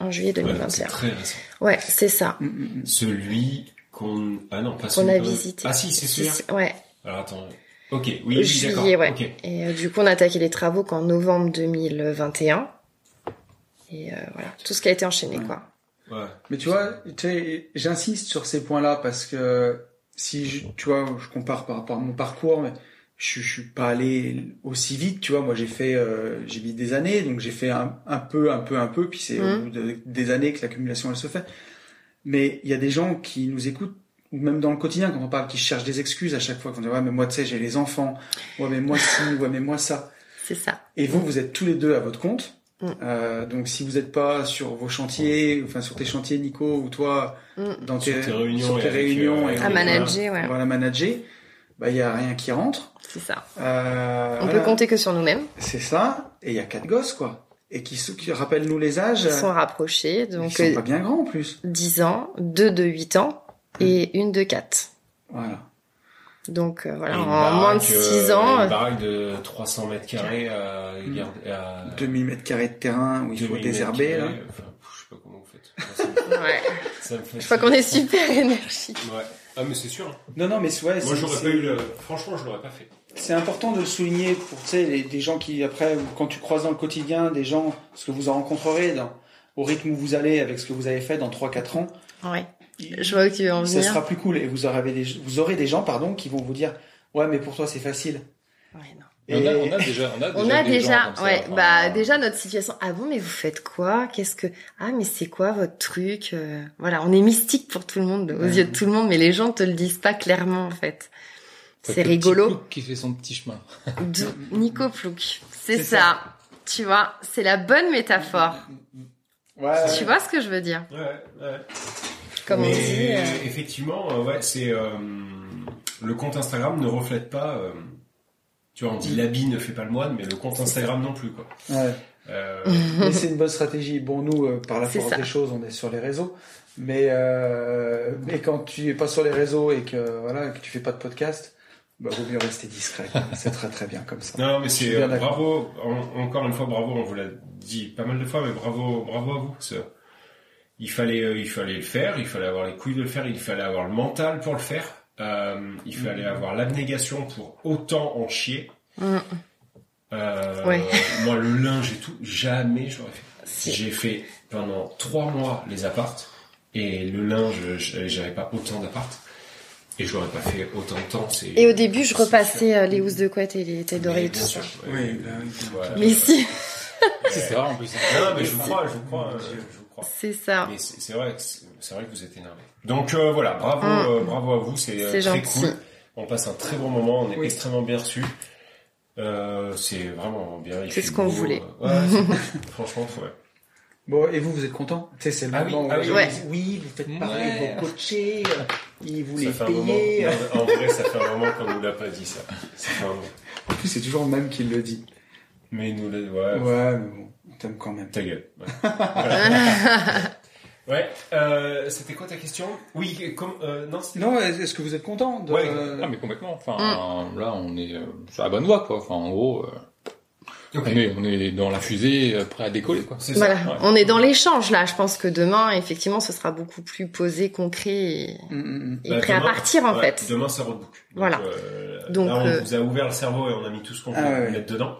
En juillet Ouais, c'est 2021. très récent. Ouais, c'est ça. Mm, mm, mm. Celui qu'on... Ah non, pas Qu'on celui a visité. Ah si, c'est celui-là. Ouais, Alors attends. Ok, oui, oui, juillet, ouais. Et euh, du coup, on a attaqué les travaux qu'en novembre 2021. Et euh, voilà, tout ce qui a été enchaîné, Ouais. quoi. Ouais. Mais tu vois, tu sais, j'insiste sur ces points-là parce que si je, tu vois, je compare par rapport à mon parcours, mais je, je suis pas allé aussi vite, tu vois. Moi, j'ai fait, euh, j'ai mis des années, donc j'ai fait un, un peu, un peu, un peu, puis c'est au Mhm. bout de- des années que l'accumulation elle se fait. Mais il y a des gens qui nous écoutent, ou même dans le quotidien quand on parle, qui cherchent des excuses à chaque fois, qu'on dit ouais mais moi tu sais j'ai les enfants, ouais mais moi ci, ouais mais moi ça. C'est ça. Et vous, vous êtes tous les deux à votre compte. Mm. Euh, donc si vous n'êtes pas sur vos chantiers, enfin sur tes chantiers, Nico, ou toi, Mm. dans Sur tes, réunions sur et tes avec, réunions euh, et avec À manager, ouais. voilà, manager, bah il y a rien qui rentre. C'est ça. Euh, On voilà. peut compter que sur nous-mêmes. C'est ça. Et il y a quatre gosses quoi. Et qui, qui rappellent nous les âges. Ils sont rapprochés. ils Donc, sont euh, pas bien grands en plus. 10 ans, deux de 8 ans et une de 4. Voilà. Donc, euh, voilà, en moins de baraque, 6 euh, ans. Une baraque de 300 mètres carrés à, à 2000 mètres carrés de terrain où il faut 2000 mètres désherber là. Enfin, je sais pas comment vous faites. Moi, ça me- Ouais. ça me fait Je crois qu'on est super énergique. Ouais. Ah mais c'est sûr. hein. Non non mais ouais, Moi j'aurais pas eu le. Franchement, je l'aurais pas fait. C'est important de le souligner pour tu sais les, des gens qui après quand tu croises dans le quotidien des gens parce que vous en rencontrerez dans au rythme où vous allez, avec ce que vous avez fait dans 3-4 ans, Ouais. Je vois où tu veux en ça venir. sera plus cool. Et vous aurez des, vous aurez des gens, pardon, qui vont vous dire, ouais, mais pour toi c'est facile. Ouais, non. Et- On, a, on a déjà, on a déjà, On a des gens déjà, ça, ouais, enfin, bah déjà notre situation. Ah bon, mais vous faites quoi? Qu'est-ce que Ah, mais c'est quoi votre truc Euh, Voilà, on est mystique pour tout le monde, aux Ouais. yeux de tout le monde, mais les gens te le disent pas clairement en fait. c'est C'est le petit rigolo. plouc qui fait son petit chemin. D'où Nico Plouk, c'est C'est ça. ça. Tu vois, c'est la bonne métaphore. Ouais. Tu vois ce que je veux dire? Ouais, ouais. Comme on Mais dit. euh, effectivement, euh, ouais, c'est euh, le compte Instagram ne reflète pas. euh, tu vois, on dit l'habit ne fait pas le moine, mais le compte Instagram non plus, quoi. Ouais. Euh, Mais c'est une bonne stratégie. Bon, nous, euh, par la force ça. des choses, on est sur les réseaux. Mais, euh, mais quand tu es pas sur les réseaux et que voilà que tu fais pas de podcast, bah vaut mieux rester discret. c'est très très bien comme ça. non, mais c'est euh, bravo. en- encore une fois, bravo. On vous l'a dit pas mal de fois, mais bravo, bravo à vous. Il fallait, euh, il fallait le faire. Il fallait avoir les couilles de le faire. Il fallait avoir le mental pour le faire. Euh, il fallait avoir l'abnégation pour autant en chier. Mm. Euh, Ouais. Moi, le linge et tout, jamais je l'aurais fait. Si. J'ai fait pendant trois mois les appartes et le linge, j'avais pas autant d'appartes et je l'aurais pas fait autant de temps. C'est Et au début, je repassais euh, les housses de couette et les têtes Mais et tout ça. Oui. Voilà. Mais si, C'est rare en plus. Non, mais je vous crois, je vous crois, euh, je vous crois. C'est ça. C'est vrai, c'est vrai que vous êtes énervé. Donc euh, voilà, bravo, Mm. euh, bravo à vous, c'est euh, très gentil. cool. On passe un très bon moment, on est Oui. extrêmement bien reçus. Euh, c'est vraiment bien. C'est ce qu'on voulait. ouais, franchement, ouais. Bon, et vous, vous êtes content? C'est le Ah oui, moment ah où oui, les gens oui. oui, vous faites parler Ouais. vos coachés, ils vous les Ça fait un moment. payez. non, En vrai, ça fait un moment qu'on nous l'a pas dit ça. Ça fait un moment. En plus, c'est toujours le même qui le dit. Mais il nous l'a, ouais. Ouais, mais bon, on t'aime quand même. Ta gueule. Ouais. Euh, c'était quoi ta question? Oui, comme euh, non, c'était Non, est-ce que vous êtes content de... Ouais. Ah mais complètement. Enfin, Mm. là on est euh, sur la bonne voie quoi. Enfin en gros, euh, on est on est dans la fusée, prêt à décoller quoi. C'est Voilà, ça. ouais. on est dans l'échange là. Je pense que demain, effectivement, ce sera beaucoup plus posé, concret et, Mm, mm, et Bah, prêt à partir en Ouais, fait. Demain, c'est roadbook. Donc, Voilà. euh, Donc, là, on euh, vous a ouvert le cerveau et on a mis tout ce qu'on Ah, voulait ouais, ouais. mettre dedans.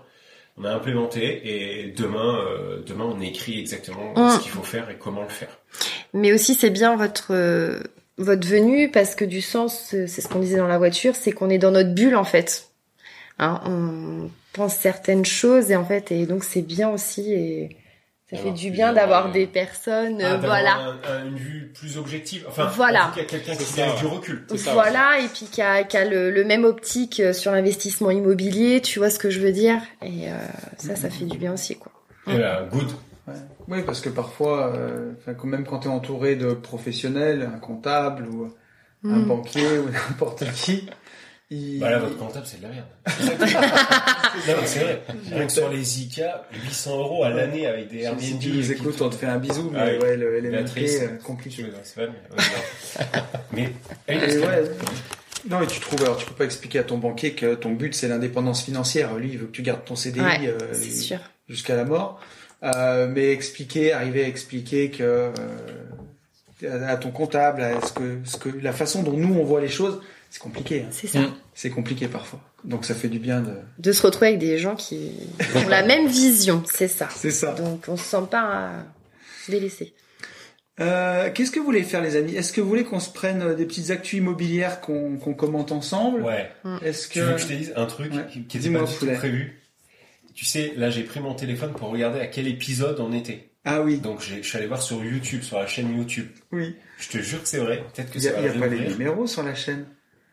On a implémenté et demain, euh, demain, on écrit exactement Mm. ce qu'il faut faire et comment le faire. Mais aussi, c'est bien votre euh, votre venue parce que du sens, euh, c'est ce qu'on disait dans la voiture, c'est qu'on est dans notre bulle en fait. Hein, on pense certaines choses et en fait, et donc c'est bien aussi et ça fait du bien d'avoir euh, des personnes, Ah, euh, voilà. un- un- une vue plus objective. Enfin, Voilà. en tout cas, quelqu'un qui avec du recul. ça, Voilà, et puis qui a, qui a le, le même optique euh, sur l'investissement immobilier, tu vois ce que je veux dire? Et euh, ça, ça fait du bien aussi, quoi. Et là, good. Ouais. Oui, parce que parfois, euh, quand même quand tu es entouré de professionnels, un comptable ou un Mm. banquier ou n'importe qui, il... Bah là, votre comptable, c'est de la merde. non, mais c'est vrai. Rien que sur les ICA, 800 euros à l'année avec des Airbnb. si tu nous écoutes, on te fait un bisou, mais Ah oui. ouais, le. LMNP, euh, compliqué. Veux mais, ouais, non. mais, eh, Et ouais. Non, mais tu trouves, alors tu peux pas expliquer à ton banquier que ton but c'est l'indépendance financière. Lui, il veut que tu gardes ton CDI Ouais, euh, jusqu'à la mort. Euh, mais expliquer, arriver à expliquer que euh, à ton comptable, à ce que, ce que la façon dont nous on voit les choses, c'est compliqué. hein. C'est ça. Mm. C'est compliqué parfois. Donc ça fait du bien de. De se retrouver avec des gens qui ont la même vision, c'est ça. C'est ça. Donc on se sent pas euh, délaissé. Euh, Qu'est-ce que vous voulez faire, les amis? Est-ce que vous voulez qu'on se prenne euh, des petites actus immobilières qu'on commente ensemble? Ouais. Est-ce Tu veux que que je te dise un truc Ouais. qui, qui était pas du tout prévu? Tu sais, là, j'ai pris mon téléphone pour regarder à quel épisode on était. ah oui, Donc, je suis allé voir sur YouTube, sur la chaîne YouTube. oui. Je te jure que c'est vrai. Peut-être que Il y ça a, y a pas les numéros sur la chaîne?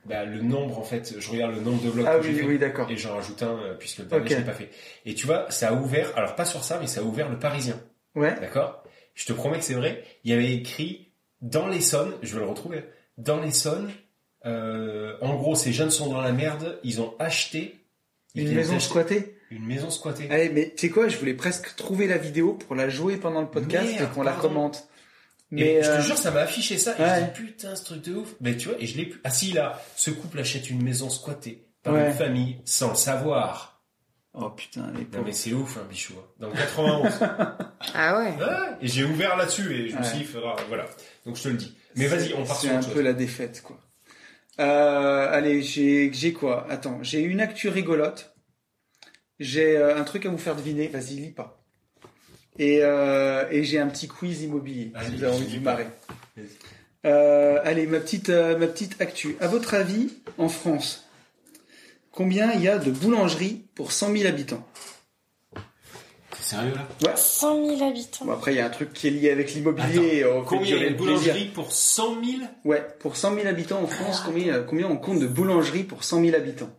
Bah, le nombre, en fait, je regarde le nombre de blogs Ah que j'ai oui, fait. oui. Et j'en rajoute un, euh, puisque le dernier, Ok. je l'ai pas fait. Et tu vois, ça a ouvert, alors pas sur ça, mais ça a ouvert le Parisien. Ouais. D'accord? Je te promets que c'est vrai. Il y avait écrit dans l'Essonne, je vais le retrouver, dans l'Essonne, euh, en gros, ces jeunes sont dans la merde, ils ont acheté ils Une maison squattée. Une maison squattée. Allez, mais tu sais quoi, je voulais presque trouver la vidéo pour la jouer pendant le podcast Merde, et qu'on la pardon. Et Mais je te euh, jure, ça m'a affiché ça. Et ouais. je dis, putain, ce truc de ouf. Mais tu vois, et je l'ai plus. Ah si, là, ce couple achète une maison squattée par Ouais. une famille sans le savoir. oh putain, les Non pauvres. mais c'est ouf, hein, bichou. hein. Dans le 91. Ah ouais. Ouais, et j'ai ouvert là-dessus et je me suis dit, faudra, voilà. Donc je te le dis. Mais vas-y, on part C'est sur un autre peu la défaite, quoi. Euh, allez, j'ai j'ai quoi? Attends, j'ai une actu rigolote. J'ai euh, un truc à vous faire deviner. Vas-y, lis pas. Et, euh, et j'ai un petit quiz immobilier, si Allez, vous avez envie de vous marrer. Euh, allez, ma petite, euh, ma petite actu. À votre avis, en France, combien il y a de boulangeries pour 100 000 habitants? T'es sérieux là? 100 000 habitants. Bon, après, il y a un truc qui est lié avec l'immobilier. Combien il y a de boulangeries pour 100 000 Ouais, pour 100 000 habitants en France, combien, combien on compte de boulangeries pour 100 000 habitants?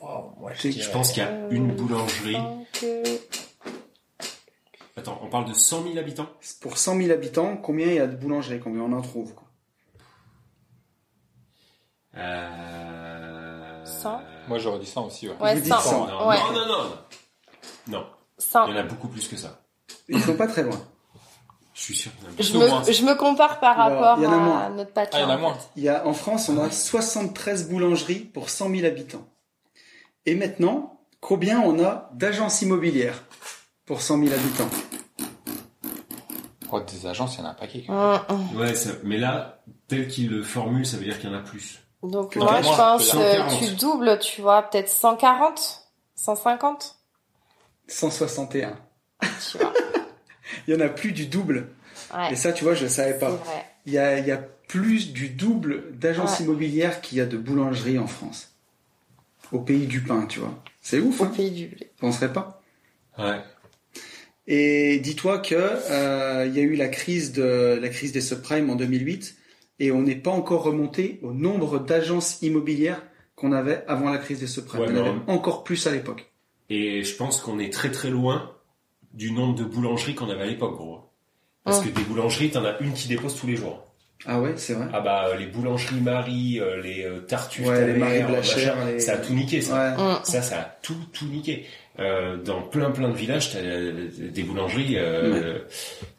Wow, moi, Je Je pense qu'il y a une boulangerie. Attends, on parle de 100 000 habitants? Pour 100 000 habitants, combien il y a de boulangeries Combien on en trouve quoi? Euh... 100 Moi, j'aurais dit ça aussi, ouais. Ouais, vous dites 100. cent. Non, Ouais. non, non, non. Non, 100. il y en a beaucoup plus que ça. Ils sont pas très loin. Je suis sûr Je me, je me compare par Alors, rapport il y en a à notre patron. Ah, il y en a en moins. fait. Il y a, en France, on a 73 boulangeries pour 100 000 habitants. Et maintenant, combien on a d'agences immobilières? Pour 100 000 habitants Oh, des agences, il y en a un paquet. Hum, hum. Ouais, ça- mais là, tel qu'il le formule, ça veut dire qu'il y en a plus. Donc Que moi, je pense que euh, 140. tu doubles, tu vois, peut-être 140, 150, 161. tu vois. Il y en a plus du double. Ouais, Et ça, tu vois, je ne savais c'est pas. vrai. Il y a, il y a plus du double d'agences Ouais. immobilières qu'il y a de boulangeries en France. Au pays du pain, tu vois. C'est ouf, Au hein pays du blé. Tu penserais pas Ouais. Et dis-toi que euh, il y a eu la crise de la crise des subprimes en 2008 et on n'est pas encore remonté au nombre d'agences immobilières qu'on avait avant la crise des subprimes. Ouais, en mais avait on- encore plus à l'époque. Et je pense qu'on est très très loin du nombre de boulangeries qu'on avait à l'époque, gros. Parce Ouais. que des boulangeries, t'en as une qui dépose tous les jours. Ah ouais, c'est vrai. Ah bah, euh, les boulangeries Marie, euh, les euh, Tartuffes, Ouais, les Marie Blachère, les- ça a tout niqué, ça. Ouais. Ça, ça a tout, tout niqué. Euh, dans plein plein de villages, t'as des boulangeries, euh,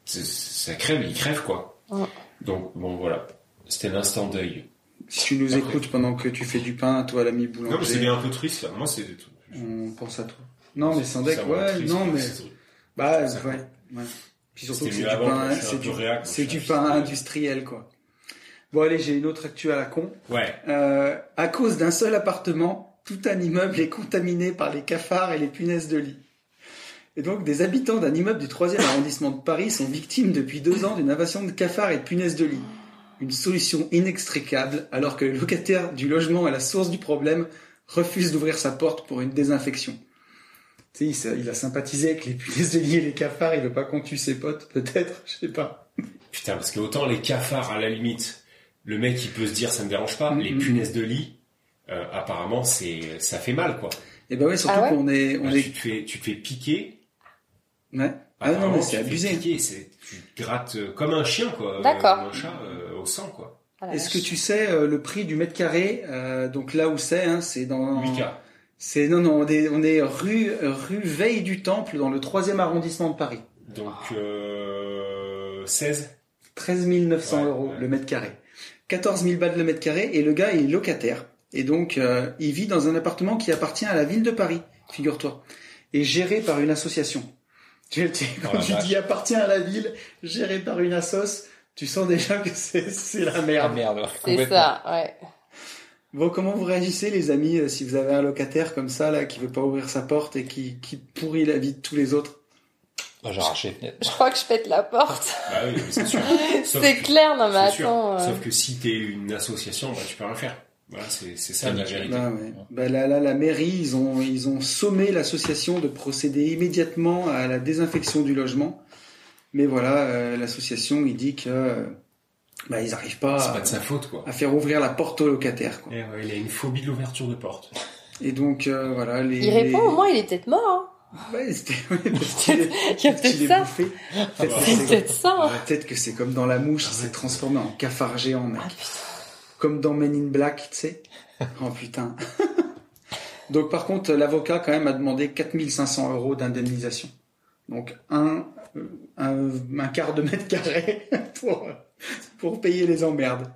ça crève, ils crèvent, quoi. Ouais. Donc, bon, voilà. C'était l'instant deuil. Si tu nous Après. écoutes pendant que tu fais du pain, toi l'ami Non, mais c'est boulanger, bien un peu triste, là. Moi, c'est... on pense à toi. Non, mais me rend ouais, triste, non, mais c'est- bah ouais, ouais. Puis surtout c'est du pain, c'est du, c'est pain industriel quoi. Bon allez, j'ai une autre actu à la con. Ouais. Euh, à cause d'un seul appartement, tout un immeuble est contaminé par les cafards et les punaises de lit. Et donc, des habitants d'un immeuble du 3e arrondissement de Paris sont victimes depuis deux ans d'une invasion de cafards et de punaises de lit. Une solution inextricable, alors que le locataire du logement à la source du problème refuse d'ouvrir sa porte pour une désinfection. Tu sais, il, a sympathisé avec les punaises de lit et les cafards, il veut pas qu'on tue ses potes, peut-être, je sais pas. Putain, parce que autant les cafards, à la limite, le mec, il peut se dire, ça me dérange pas. Mhm. Les punaises de lit, euh, apparemment, c'est, ça fait mal, quoi. Et ben ouais, surtout Ah ouais qu'on est, on Bah, est, tu te fais, tu te fais piquer. ouais. Ah non, mais tu c'est te fais abusé. piquer, c'est, tu te grattes euh, comme un chien, quoi. euh, D'accord. comme un chat, euh, au sang, quoi. Ah Est-ce que tu sais euh, le prix du mètre carré euh, Donc là où c'est, hein, c'est dans. 8K. C'est non non, on est, on est rue rue Veille du Temple dans le 3e arrondissement de Paris. Donc, euh, 16. 13 900 Ouais, euros ouais. le mètre carré. 14 000 balles le mètre carré et le gars est locataire. Et donc euh, il vit dans un appartement qui appartient à la ville de Paris, figure-toi, et géré par une association. Tu, tu- Oh quand la tu vache. dis appartient à la ville, géré par une assoce, tu sens déjà que c'est c'est la merde. merde, ouais, C'est ça, ouais. Bon, comment vous réagissez, les amis, euh, si vous avez un locataire comme ça, là, qui veut pas ouvrir sa porte et qui, qui pourrit la vie de tous les autres? Bah, j'ai arraché les fenêtres. Je crois que je pète la porte. Bah oui, c'est sûr. Sauf C'est que- clair, non mais sûr. attends. euh, Sauf que si t'es une association, bah, tu peux rien faire. Voilà, c'est, c'est ça, la vérité. Bah, ouais. bah, là, là, la mairie, ils ont, ils ont sommé l'association de procéder immédiatement à la désinfection du logement. Mais voilà, euh, l'association, il dit que euh, bah, ils arrivent pas, pas de sa faute, quoi. à faire ouvrir la porte aux locataires. Quoi. Eh ouais, il a une phobie de l'ouverture de porte. Et donc, euh, voilà, les... Il répond, les- au moins il est peut-être mort. Hein. Ouais, c'était... Il y a peut-être ça. Peut-être bah, ça. hein. Peut-être que c'est comme dans la mouche, il s'est transformé en cafard géant, mec. Ah, putain. Comme dans Men in Black, tu sais. Oh putain. Donc par contre, l'avocat quand même a demandé 4500 euros d'indemnisation. Donc un, euh, un, un quart de mètre carré pour, pour payer les emmerdes.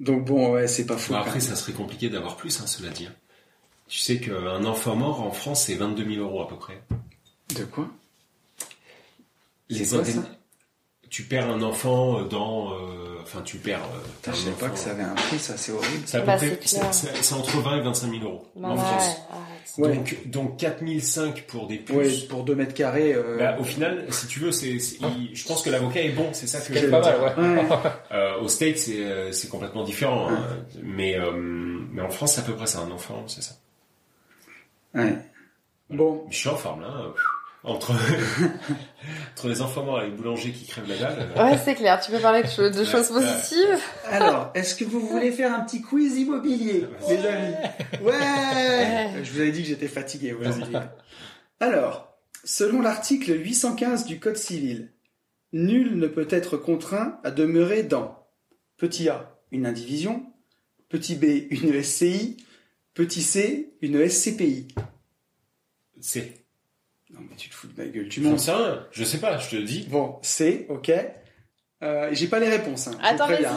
Donc bon, ouais, c'est pas fou. Bon, après, ça serait compliqué d'avoir plus, hein, cela dit. Tu sais qu'un enfant mort en France, c'est 22 000 euros à peu près. De quoi? Les quoi, ça? Tu perds un enfant euh, dans, euh, enfin tu perds. euh, t'as Je savais pas que ça avait un prix, ça c'est horrible. C'est Bah, entre 20 et 25 000 euros Bah, en ouais, France. arrête. Ouais. Donc, donc 4005 pour des puces. Ouais, pour 2 mètres carrés. euh, Bah, au final, si tu veux, c'est, je pense que l'avocat est bon, c'est ça que pas veux mal, dire. ouais. ouais. Euh, au States, c'est, c'est complètement différent, hein. mais euh, mais en France, c'est à peu près ça, un enfant, c'est ça. ouais. Bon, Je suis en forme là, hein. Entre entre les enfants morts et les boulangers qui crèvent la dalle. Ouais, c'est clair. Tu peux parler de, cho- de choses Ouais. positives. alors, est-ce que vous voulez faire un petit quiz immobilier, les amis Ouais Je vous avais dit que j'étais fatigué. Vas-y. Alors, selon l'article 815 du Code civil, nul ne peut être contraint à demeurer dans petit a, une indivision, petit b, une SCI, petit c, une SCPI. C'est. Non mais tu te fous de ma gueule, tu montes. sais rien, je sais pas, je te le dis. Bon, C, ok. Euh, j'ai pas les réponses. Hein, Attends, vas-y, vas-y.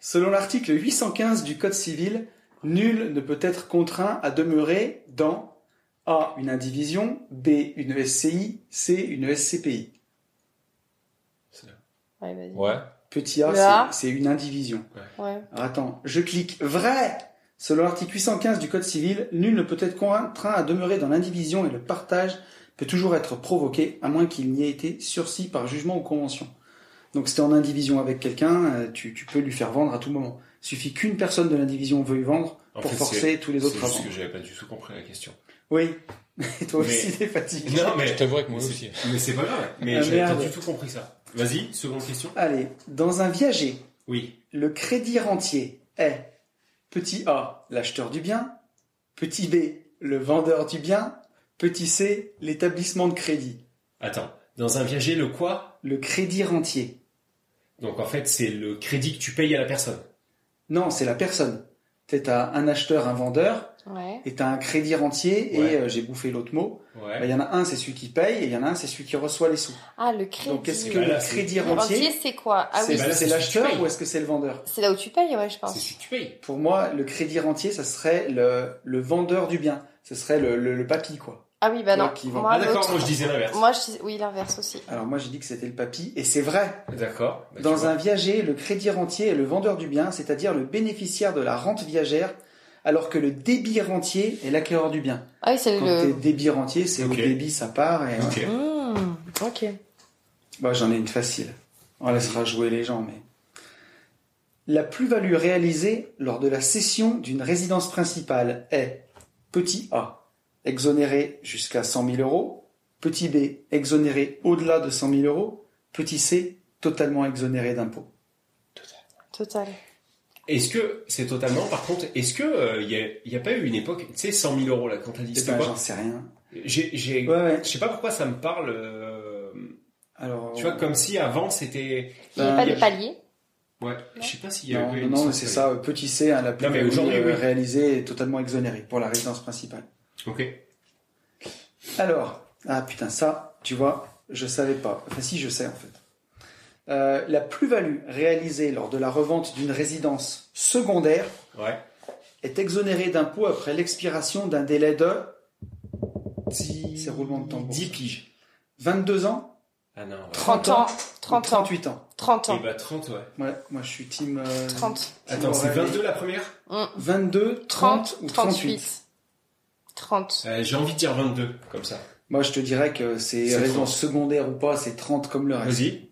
Selon l'article 815 du Code civil, nul ne peut être contraint à demeurer dans A. Une indivision, B. Une SCI, C. Une SCPI. Ouais, vas-y. Ouais. Petit A, c'est- A. c'est une indivision. Ouais. Alors attends, je clique vrai. Selon l'article 815 du Code civil, nul ne peut être contraint à demeurer dans l'indivision et le partage peut toujours être provoqué, à moins qu'il n'y ait été sursis par jugement ou convention. Donc si t'es en indivision avec quelqu'un, euh, tu, tu peux lui faire vendre à tout moment. Il suffit qu'une personne de l'indivision veuille vendre En pour fait, forcer tous les C'est autres à juste vendre. que j'avais pas du tout compris la question. Oui, et toi Mais- aussi t'es fatigué. Non, mais Je t'avouerai que moi aussi. c'est- Mais c'est pas grave. Mais Ah, j'avais pas du tout compris ça. Vas-y, seconde question. Allez, dans un viager, Oui. le crédit rentier est petit A, l'acheteur du bien, petit B, le vendeur du bien, petit C, l'établissement de crédit. Attends. Dans un viager, le quoi? Le crédit rentier. Donc en fait, c'est le crédit que tu payes à la personne. Non, c'est la personne. T'as un acheteur, un vendeur, Ouais. et t'as un crédit rentier, Ouais. et euh, j'ai bouffé l'autre mot. Ouais. Bah, Il y en a un, c'est celui qui paye, et il y en a un, c'est celui qui reçoit les sous. Ah, le crédit. Donc est-ce que Bah, là, le c'est- crédit Le rentier, rentier, c'est quoi? Ah c'est oui, bah c'est c'est tu l'acheteur ou est-ce que c'est le vendeur? C'est là où tu payes, ouais, je C'est pense. celui que tu payes. Pour moi, le crédit rentier, ça serait le, le vendeur du bien. Ce serait le, le, le papy, quoi. Ah oui, bah non. qui. Moi, Ah d'accord, moi je disais l'inverse. Moi, je dis... oui, l'inverse aussi. Alors moi, j'ai dit que c'était le papy, et c'est vrai. D'accord. Bah, Dans un viager, le crédit rentier est le vendeur du bien, c'est-à-dire le bénéficiaire de la rente viagère, alors que le débit rentier est l'acquéreur du bien. Ah oui, c'est le... débit rentier, c'est Ok. au débit, ça part. Et, Ok. Mmh, ok. Bah, j'en ai une facile. On laissera jouer les gens, mais... La plus-value réalisée lors de la cession d'une résidence principale est petit a, exonéré jusqu'à 100 000 euros, petit b, exonéré au-delà de 100 000 euros, petit c, totalement exonéré d'impôts. Total. Est-ce que c'est totalement, par contre, est-ce que il y, a, y a pas eu une époque, tu sais, 100 000 euros là quand t'as dit Eh c'était ben, j'en sais rien. J'ai, j'ai, Ouais, ouais. je sais pas pourquoi ça me parle. euh, Alors, tu vois, comme si avant c'était. Il n'y a Ben, pas de palier. Ouais. Je sais pas s'il y a non, eu non, une non, sorte c'est ça, euh, petit c, hein, la mais plus-value aujourd'hui, euh, oui. réalisée est totalement exonérée pour la résidence principale. Ok. Alors, ah putain, ça, tu vois, je savais pas. Enfin, si, je sais en fait. Euh, la plus-value réalisée lors de la revente d'une résidence secondaire Ouais. est exonérée d'impôt après l'expiration d'un délai de 10... C'est roulement de tambour. 10 piges. 22 ans, Ah non. Ouais. 30 ans. 30 ans. 38 ans. 30 Et ans. bah 30, ouais. Ouais, moi je suis team. euh, 30. team Attends, c'est Aurélie. 22 la première? 22, 30, ou 38. 38. 30. Euh, J'ai envie de dire 22, comme ça. Moi je te dirais que c'est C'est résidence secondaire ou pas, c'est 30 comme le reste. Vas-y.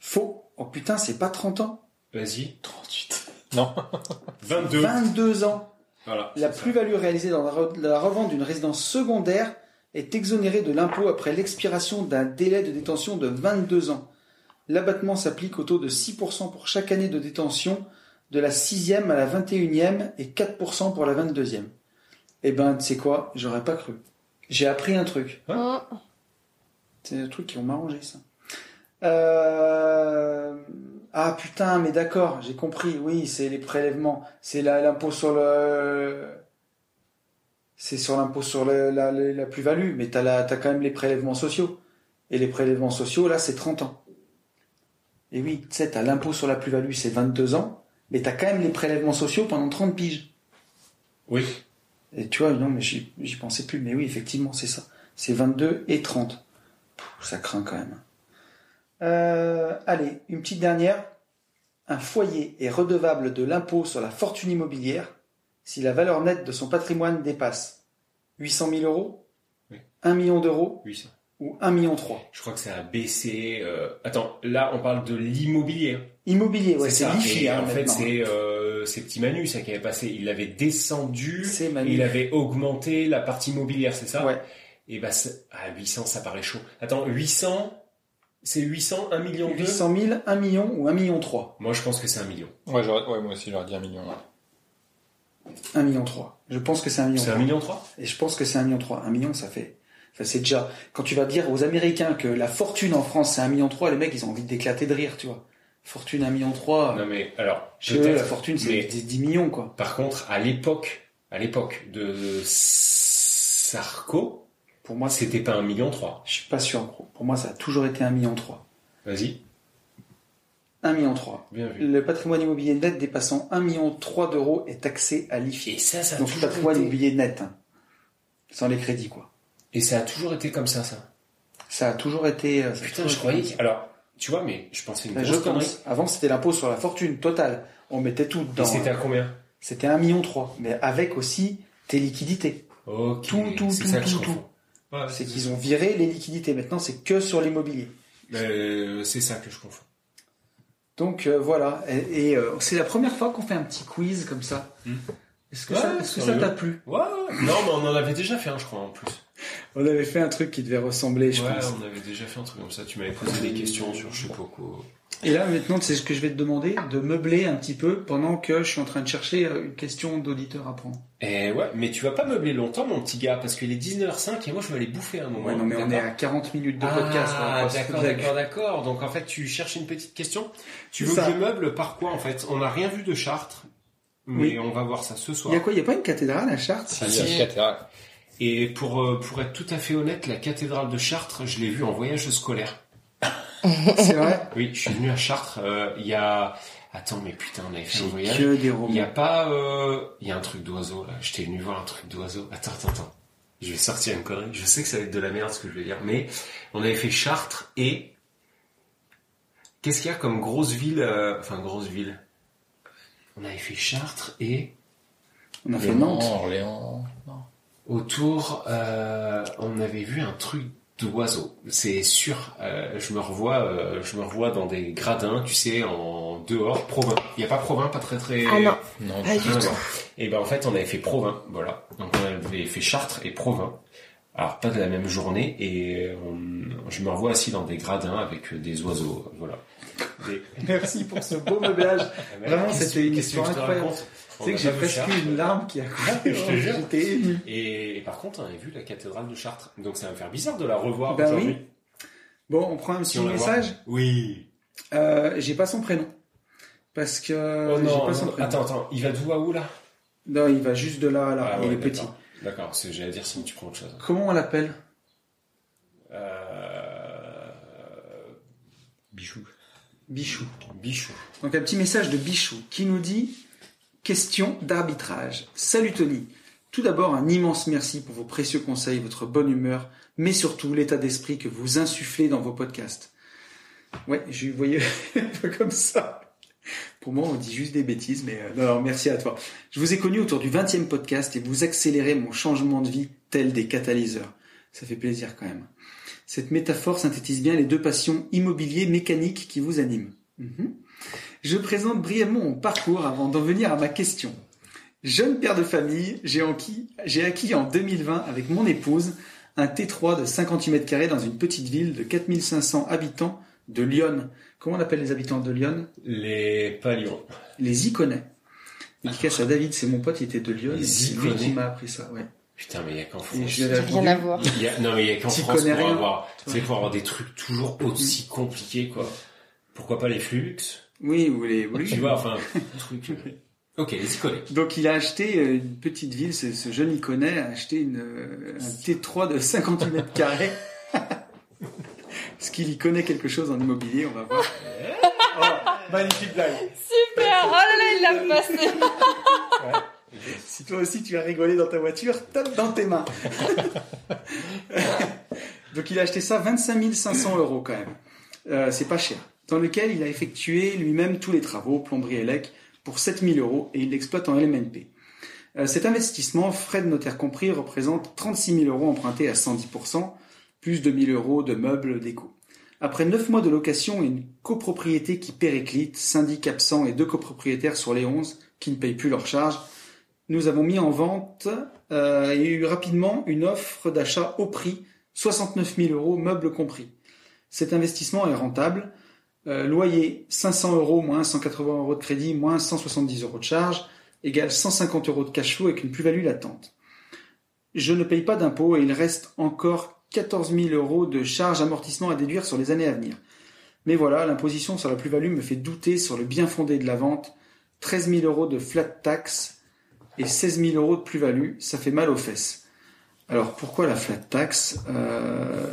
Faux. Oh putain, c'est pas 30 ans. Vas-y. 38. Non. 22. 22 ans. Voilà. La plus-value réalisée dans la, re- la revente d'une résidence secondaire est exonérée de l'impôt après l'expiration d'un délai de détention de 22 ans. L'abattement s'applique au taux de 6% pour chaque année de détention, de la 6e à la 21e et 4% pour la 22e. Eh ben, tu sais quoi? J'aurais pas cru. J'ai appris un truc. Mmh. C'est un truc qui vont m'arranger, ça. Euh... Ah putain, mais d'accord, j'ai compris. Oui, c'est les prélèvements. C'est l'impôt sur le... C'est sur l'impôt sur le- la, la- la plus-value, mais t'as quand même les prélèvements sociaux. Et les prélèvements sociaux, là, c'est 30 ans. Et oui, tu sais, t'as l'impôt sur la plus-value, c'est 22 ans, mais t'as quand même les prélèvements sociaux pendant 30 piges. Oui. Et tu vois, non, mais j'y j'y pensais plus. Mais oui, effectivement, c'est ça. C'est 22 et 30. Pff, ça craint quand même. Euh, allez, une petite dernière. Un foyer est redevable de l'impôt sur la fortune immobilière si la valeur nette de son patrimoine dépasse 800 000 euros, Oui. 1 million d'euros Oui, ça. Ou 1 million 3. Je crois que ça a baissé. euh, Attends, là, on parle de l'immobilier. Immobilier, ouais, c'est l'IFI. Hein, en fait, c'est euh, c'est Petit Manu ça qui avait passé. Il avait descendu. Manu. Il avait augmenté la partie immobilière, c'est ça Ouais. Et bah, ah, 800, ça paraît chaud. Attends, 800, c'est 800, 1 million 2 800 000, 1 million ou 1 million 3. Moi, je pense que c'est 1 million. Ouais, ouais, moi aussi, j'aurais dit un million. ouais. 1 million 3. Je pense que c'est 1 million C'est 1 3. million 3 Et je pense que c'est 1 million 3. 1 million, ça fait... C'est déjà... Quand tu vas dire aux Américains que la fortune en France, c'est 1 million 3, les mecs, ils ont envie d'éclater de rire, tu vois. Fortune 1 million 3. Non, mais alors, Chez eux, la fortune, c'est mais- 10 10 millions, quoi. Par contre, à l'époque, à l'époque de Sarko, Pour moi, c'était pas 1 million 3. Je suis pas sûr, gros. Pour moi, ça a toujours été 1 million 3. Vas-y, 1 million 3. bien vu. Le patrimoine immobilier net dépassant 1 million 3 d'euros est taxé à l'IFI. Et ça, ça a Donc, le patrimoine été... immobilier net. hein. Sans les crédits, quoi. Et ça a toujours été comme ça, ça. Ça a toujours été... euh, ça Putain, toujours je croyais. Alors, tu vois, mais je pensais une Ben, je grosse connerie. pense. Avant, c'était l'impôt sur la fortune totale. On mettait tout Et dedans. c'était à combien? C'était 1 million 3. Mais avec aussi tes liquidités. Ok, Tout, tout, c'est tout, ça que je tout, confonds. Ouais, C'est qu'ils ont viré les liquidités. Maintenant, c'est que sur l'immobilier. Euh, c'est ça que je confonds. Donc euh, voilà. Et, et, euh, c'est la première fois qu'on fait un petit quiz comme ça. Hmm. Est-ce que Ouais, ça, est-ce que ça sérieux. t'a plu? Ouais, non, mais on en avait déjà fait un, je crois, en plus. On avait fait un truc qui devait ressembler, je ouais, pense. on avait déjà fait un truc comme ça. Tu m'avais posé des questions sur je sais pas quoi. Et là, maintenant, c'est ce que je vais te demander, de meubler un petit peu pendant que je suis en train de chercher euh, une question d'auditeur à prendre. Eh ouais, mais tu vas pas meubler longtemps, mon petit gars, parce qu'il est 19h05 et moi je vais aller bouffer un moment. Ouais, non, mais on est à 40 minutes de podcast. Ah, d'accord, d'accord, d'accord. Donc en fait, tu cherches une petite question. Tu veux Ça. que je meuble par quoi en fait? On n'a rien vu de Chartres, mais Oui. on va voir ça ce Il soir. y a quoi Il y a pas une cathédrale à Chartres Si, il y a si. une cathédrale. Et pour euh, pour être tout à fait honnête, la cathédrale de Chartres, je l'ai vue en voyage scolaire. C'est vrai Oui, je suis venu à Chartres. euh, Il y a attends, mais putain, on avait fait un voyage. que des Il y a pas, euh, il y a un truc d'oiseau là. J'étais venu voir un truc d'oiseau. Attends, attends, attends. Je vais sortir une connerie. Je sais que ça va être de la merde ce que je vais dire, mais on avait fait Chartres et qu'est-ce qu'il y a comme grosse ville, euh, enfin grosse ville? On avait fait Chartres et On a fait Nantes. Orléans. Non. autour, euh, on avait vu un truc d'oiseau. C'est sûr. euh, je me revois, euh, je me revois dans des gradins, tu sais, en dehors, Provins. Il y a pas Provins, pas très très. Ah non, Non, pas du tout. Et ben en fait on avait fait Provins, voilà. Donc on avait fait Chartres et Provins. Alors pas de la même journée et on- je me revois assis dans des gradins avec des oiseaux, voilà. Des- Merci pour ce beau meublage. Vraiment, c'était une histoire incroyable. sais que j'ai presque eu une larme qui a coulé. Je te jure. J'étais ému. Et, et par contre on avait vu la cathédrale de Chartres. Donc ça va me faire bizarre de la revoir Ben aujourd'hui. oui. Bon, on prend un petit Si message. Oui. Euh, j'ai pas son prénom. Parce que oh j'ai non, pas son prénom. attends, attends, il va d'où à où là? Non, il va juste de là à là. Ah il ouais, est petit. D'accord. D'accord, c'est j'allais dire sinon tu prends autre chose. Comment on l'appelle? Euh... Bichou. Bichou. Bichou. Donc un petit message de Bichou qui nous dit question d'arbitrage. Salut Tony. Tout d'abord un immense merci pour vos précieux conseils, votre bonne humeur, mais surtout l'état d'esprit que vous insufflez dans vos podcasts. Ouais, je voyais un peu comme ça. Pour moi, on dit juste des bêtises, mais euh, non, non, merci à toi. Je vous ai connu autour du 20e podcast et vous accélérez mon changement de vie tel des catalyseurs. Ça fait plaisir quand même. Cette métaphore synthétise bien les deux passions immobilier mécanique qui vous animent. Mhm. Je présente brièvement mon parcours avant d'en venir à ma question. Jeune père de famille, j'ai acquis, j'ai acquis en 2020 avec mon épouse un T3 de 58 mètres carrés dans une petite ville de 4500 habitants de Lyon. Comment on appelle les habitants de Lyon Les palions. Les Iconais. Dédicace à David, c'est mon pote, il était de Lyon Les c'est Iconais. qui m'a appris ça. Ouais. Putain, mais il y a qu'en France. je l'avais Rien répondu. à voir. Il y a- non mais il y a qu'en France connais pour rien, avoir, sais, pour avoir des trucs toujours aussi compliqués quoi. Pourquoi pas les flux? Oui, vous les, oui. Tu vois, enfin, truc. euh. Ok, les iconés. Donc il a acheté euh, une petite ville, ce, ce jeune Iconais a acheté une, euh, un T3 de 58 mètres carrés. Est-ce qu'il y connaît quelque chose en immobilier On va voir. Oh, magnifique blague. Super Oh là là, il l'a passé Si toi aussi tu as rigolé dans ta voiture, tape dans tes mains. Donc il a acheté ça 25 500 euros quand même. euh, c'est pas cher, dans lequel il a effectué lui-même tous les travaux, plomberie et lec, pour 7000 euros et il l'exploite en LMNP. Euh, cet investissement, frais de notaire compris, représente 36 000 euros empruntés à 110%, plus de 1000 euros de meubles déco. Après 9 mois de location et une copropriété qui périclite, syndic absent et deux copropriétaires sur les 11 qui ne payent plus leurs charges, nous avons mis en vente euh, et eu rapidement une offre d'achat au prix, 69 000 euros, meubles compris. Cet investissement est rentable. Euh, loyer 500 euros moins 180 euros de crédit moins 170 euros de charge égale 150 euros de cash flow avec une plus-value latente. Je ne paye pas d'impôts et il reste encore 14 000 euros de charges amortissement à déduire sur les années à venir. Mais voilà, l'imposition sur la plus-value me fait douter sur le bien fondé de la vente. 13 000 euros de flat tax et 16 000 euros de plus-value, ça fait mal aux fesses. Alors pourquoi la flat tax? Euh,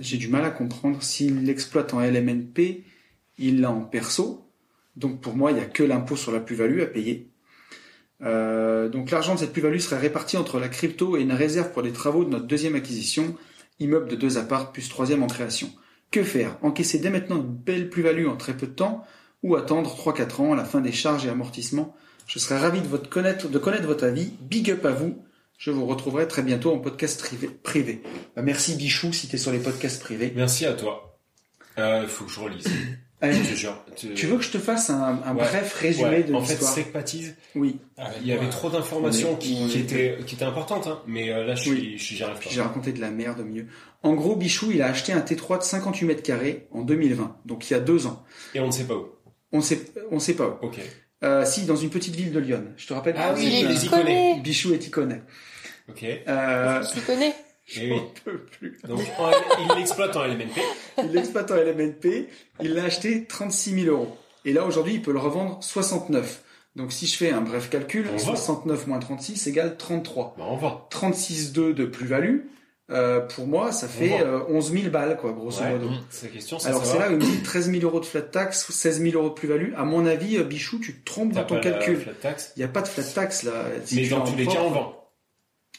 J'ai du mal à comprendre. S'il l'exploite en LMNP, il l'a en perso. Donc pour moi, il n'y a que l'impôt sur la plus-value à payer. Euh, donc l'argent de cette plus-value serait réparti entre la crypto et une réserve pour les travaux de notre deuxième acquisition, immeuble de deux apparts plus troisième en création. Que faire? Encaisser dès maintenant une belle plus-value en très peu de temps ou attendre 3-4 ans à la fin des charges et amortissements? Je serais ravi de, votre connaître, de connaître votre avis. Big up à vous. Je vous retrouverai très bientôt en podcast privé. privé. Bah, merci Bichou si tu es sur les podcasts privés. Merci à toi. Il euh, faut que je relise. Allez, Je te jure. Tu- tu veux que je te fasse un, un Ouais. bref résumé Ouais, de En fait, l'histoire? Secpatise, Oui. il y avait trop d'informations est- qui, étaient, qui étaient importantes, hein, mais euh, là, je Oui. suis, je suis- j'y arrive Puis pas. j'ai raconté de la merde au milieu. En gros, Bichou, il a acheté un T3 de 58 mètres carrés en 2020, donc il y a deux ans. Et on ne sait pas où. On sait, on sait pas où. Ok. Euh, si, dans une petite ville de Lyon. Je te rappelle. Ah oui, les. Bichou est iconais. Ok. Euh, Tu connais Et oui. j'en peux plus. Donc, en- il l'exploite en LMNP. Il l'exploite en LMNP. Il l'a acheté 36 000 euros. Et là, aujourd'hui, il peut le revendre 69. Donc, si je fais un bref calcul, On va. 69 moins 36 égale 33. Bah, on va. 36,2 de plus-value, euh, pour moi, ça fait va. euh, 11 000 balles, quoi, grosso Ouais. modo. C'est la question, c'est Alors c'est là où il me dit 13 000 euros de flat tax, 16 000 euros de plus-value. À mon avis, euh, Bichou, tu te trompes dans ton calcul. Il n'y a pas de flat tax là. Si mais dans tous les cas, on vend.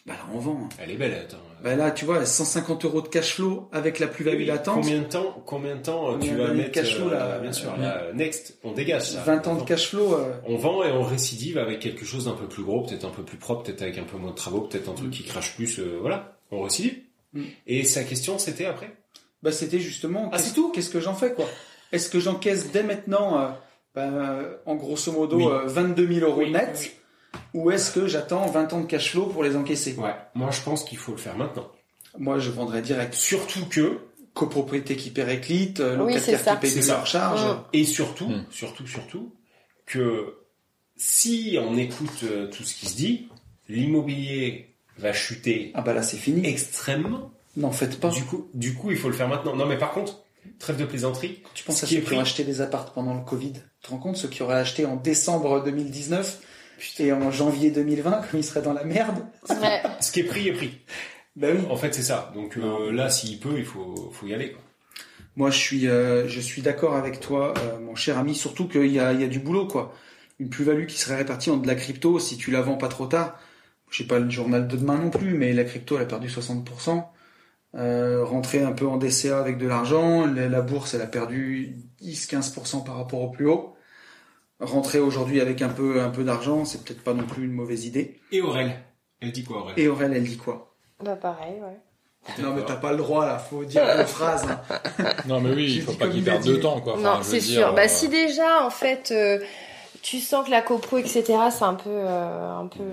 Bah là, on vend. Elle est belle, attends. Bah là, tu vois, 150 euros de cash flow avec la plus-value Oui, latente. Combien de temps, combien de temps euh, tu vas mettre cash flow, euh, là Bien sûr, Ouais. là, next, on dégage. ça. 20 ans de cash flow. euh, On vend et on récidive avec quelque chose d'un peu plus gros, peut-être un peu plus propre, peut-être avec un peu moins de travaux, peut-être un truc qui crache plus. euh, voilà, on récidive. Mm. Et sa question, c'était après? Bah c'était justement. Ah, c'est tout? Qu'est-ce que j'en fais quoi? Est-ce que j'encaisse dès maintenant, euh, bah, euh, en grosso modo, Oui. euh, 22 000 euros Oui, net, oui. Ou est-ce que j'attends 20 ans de cash flow pour les encaisser? Ouais. Moi, je pense qu'il faut le faire maintenant. Moi, je vendrais direct. Surtout que, Copropriété qui périclite, euh, Oui, locataire qui paye C'est de ça. leur charge. Mm. et surtout, Mm. surtout, surtout, que si on écoute euh, tout ce qui se dit, l'immobilier va chuter Ah bah là, c'est fini. extrêmement. N'en faites pas. Du coup, du coup, il faut le faire maintenant. Non, mais par contre, trêve de plaisanterie. Tu penses ce à qui ceux est qui ont acheté des apparts pendant le Covid? Tu te rends compte ceux qui auraient acheté en décembre 2019 et en janvier 2020 comme ils seraient dans la merde Ouais. Ce qui est pris est pris. Bah oui. En fait, c'est ça. Donc euh, là, s'il peut, il faut, faut y aller. quoi. Moi, je suis, euh, je suis d'accord avec toi, euh, mon cher ami, surtout qu'il y a, il y a du boulot, quoi. Une plus-value qui serait répartie en de la crypto si tu la vends pas trop tard. Je sais pas le journal de demain non plus, mais la crypto, elle a perdu 60%. Euh, rentrer un peu en DCA avec de l'argent, la, la bourse, elle a perdu 10-15% par rapport au plus haut. Rentrer aujourd'hui avec un peu, un peu d'argent, c'est peut-être pas non plus une mauvaise idée. Et Aurel Elle dit quoi, Aurel? Et Aurel, elle dit quoi? Bah pareil, ouais. Non, mais t'as pas le droit, là, faut dire une phrase. hein. Non, mais oui, il faut pas qu'il perde de temps, quoi. Enfin, non, c'est dire, sûr. Bah euh, si déjà, en fait, euh, tu sens que la copro, etc., c'est un peu, euh, un peu.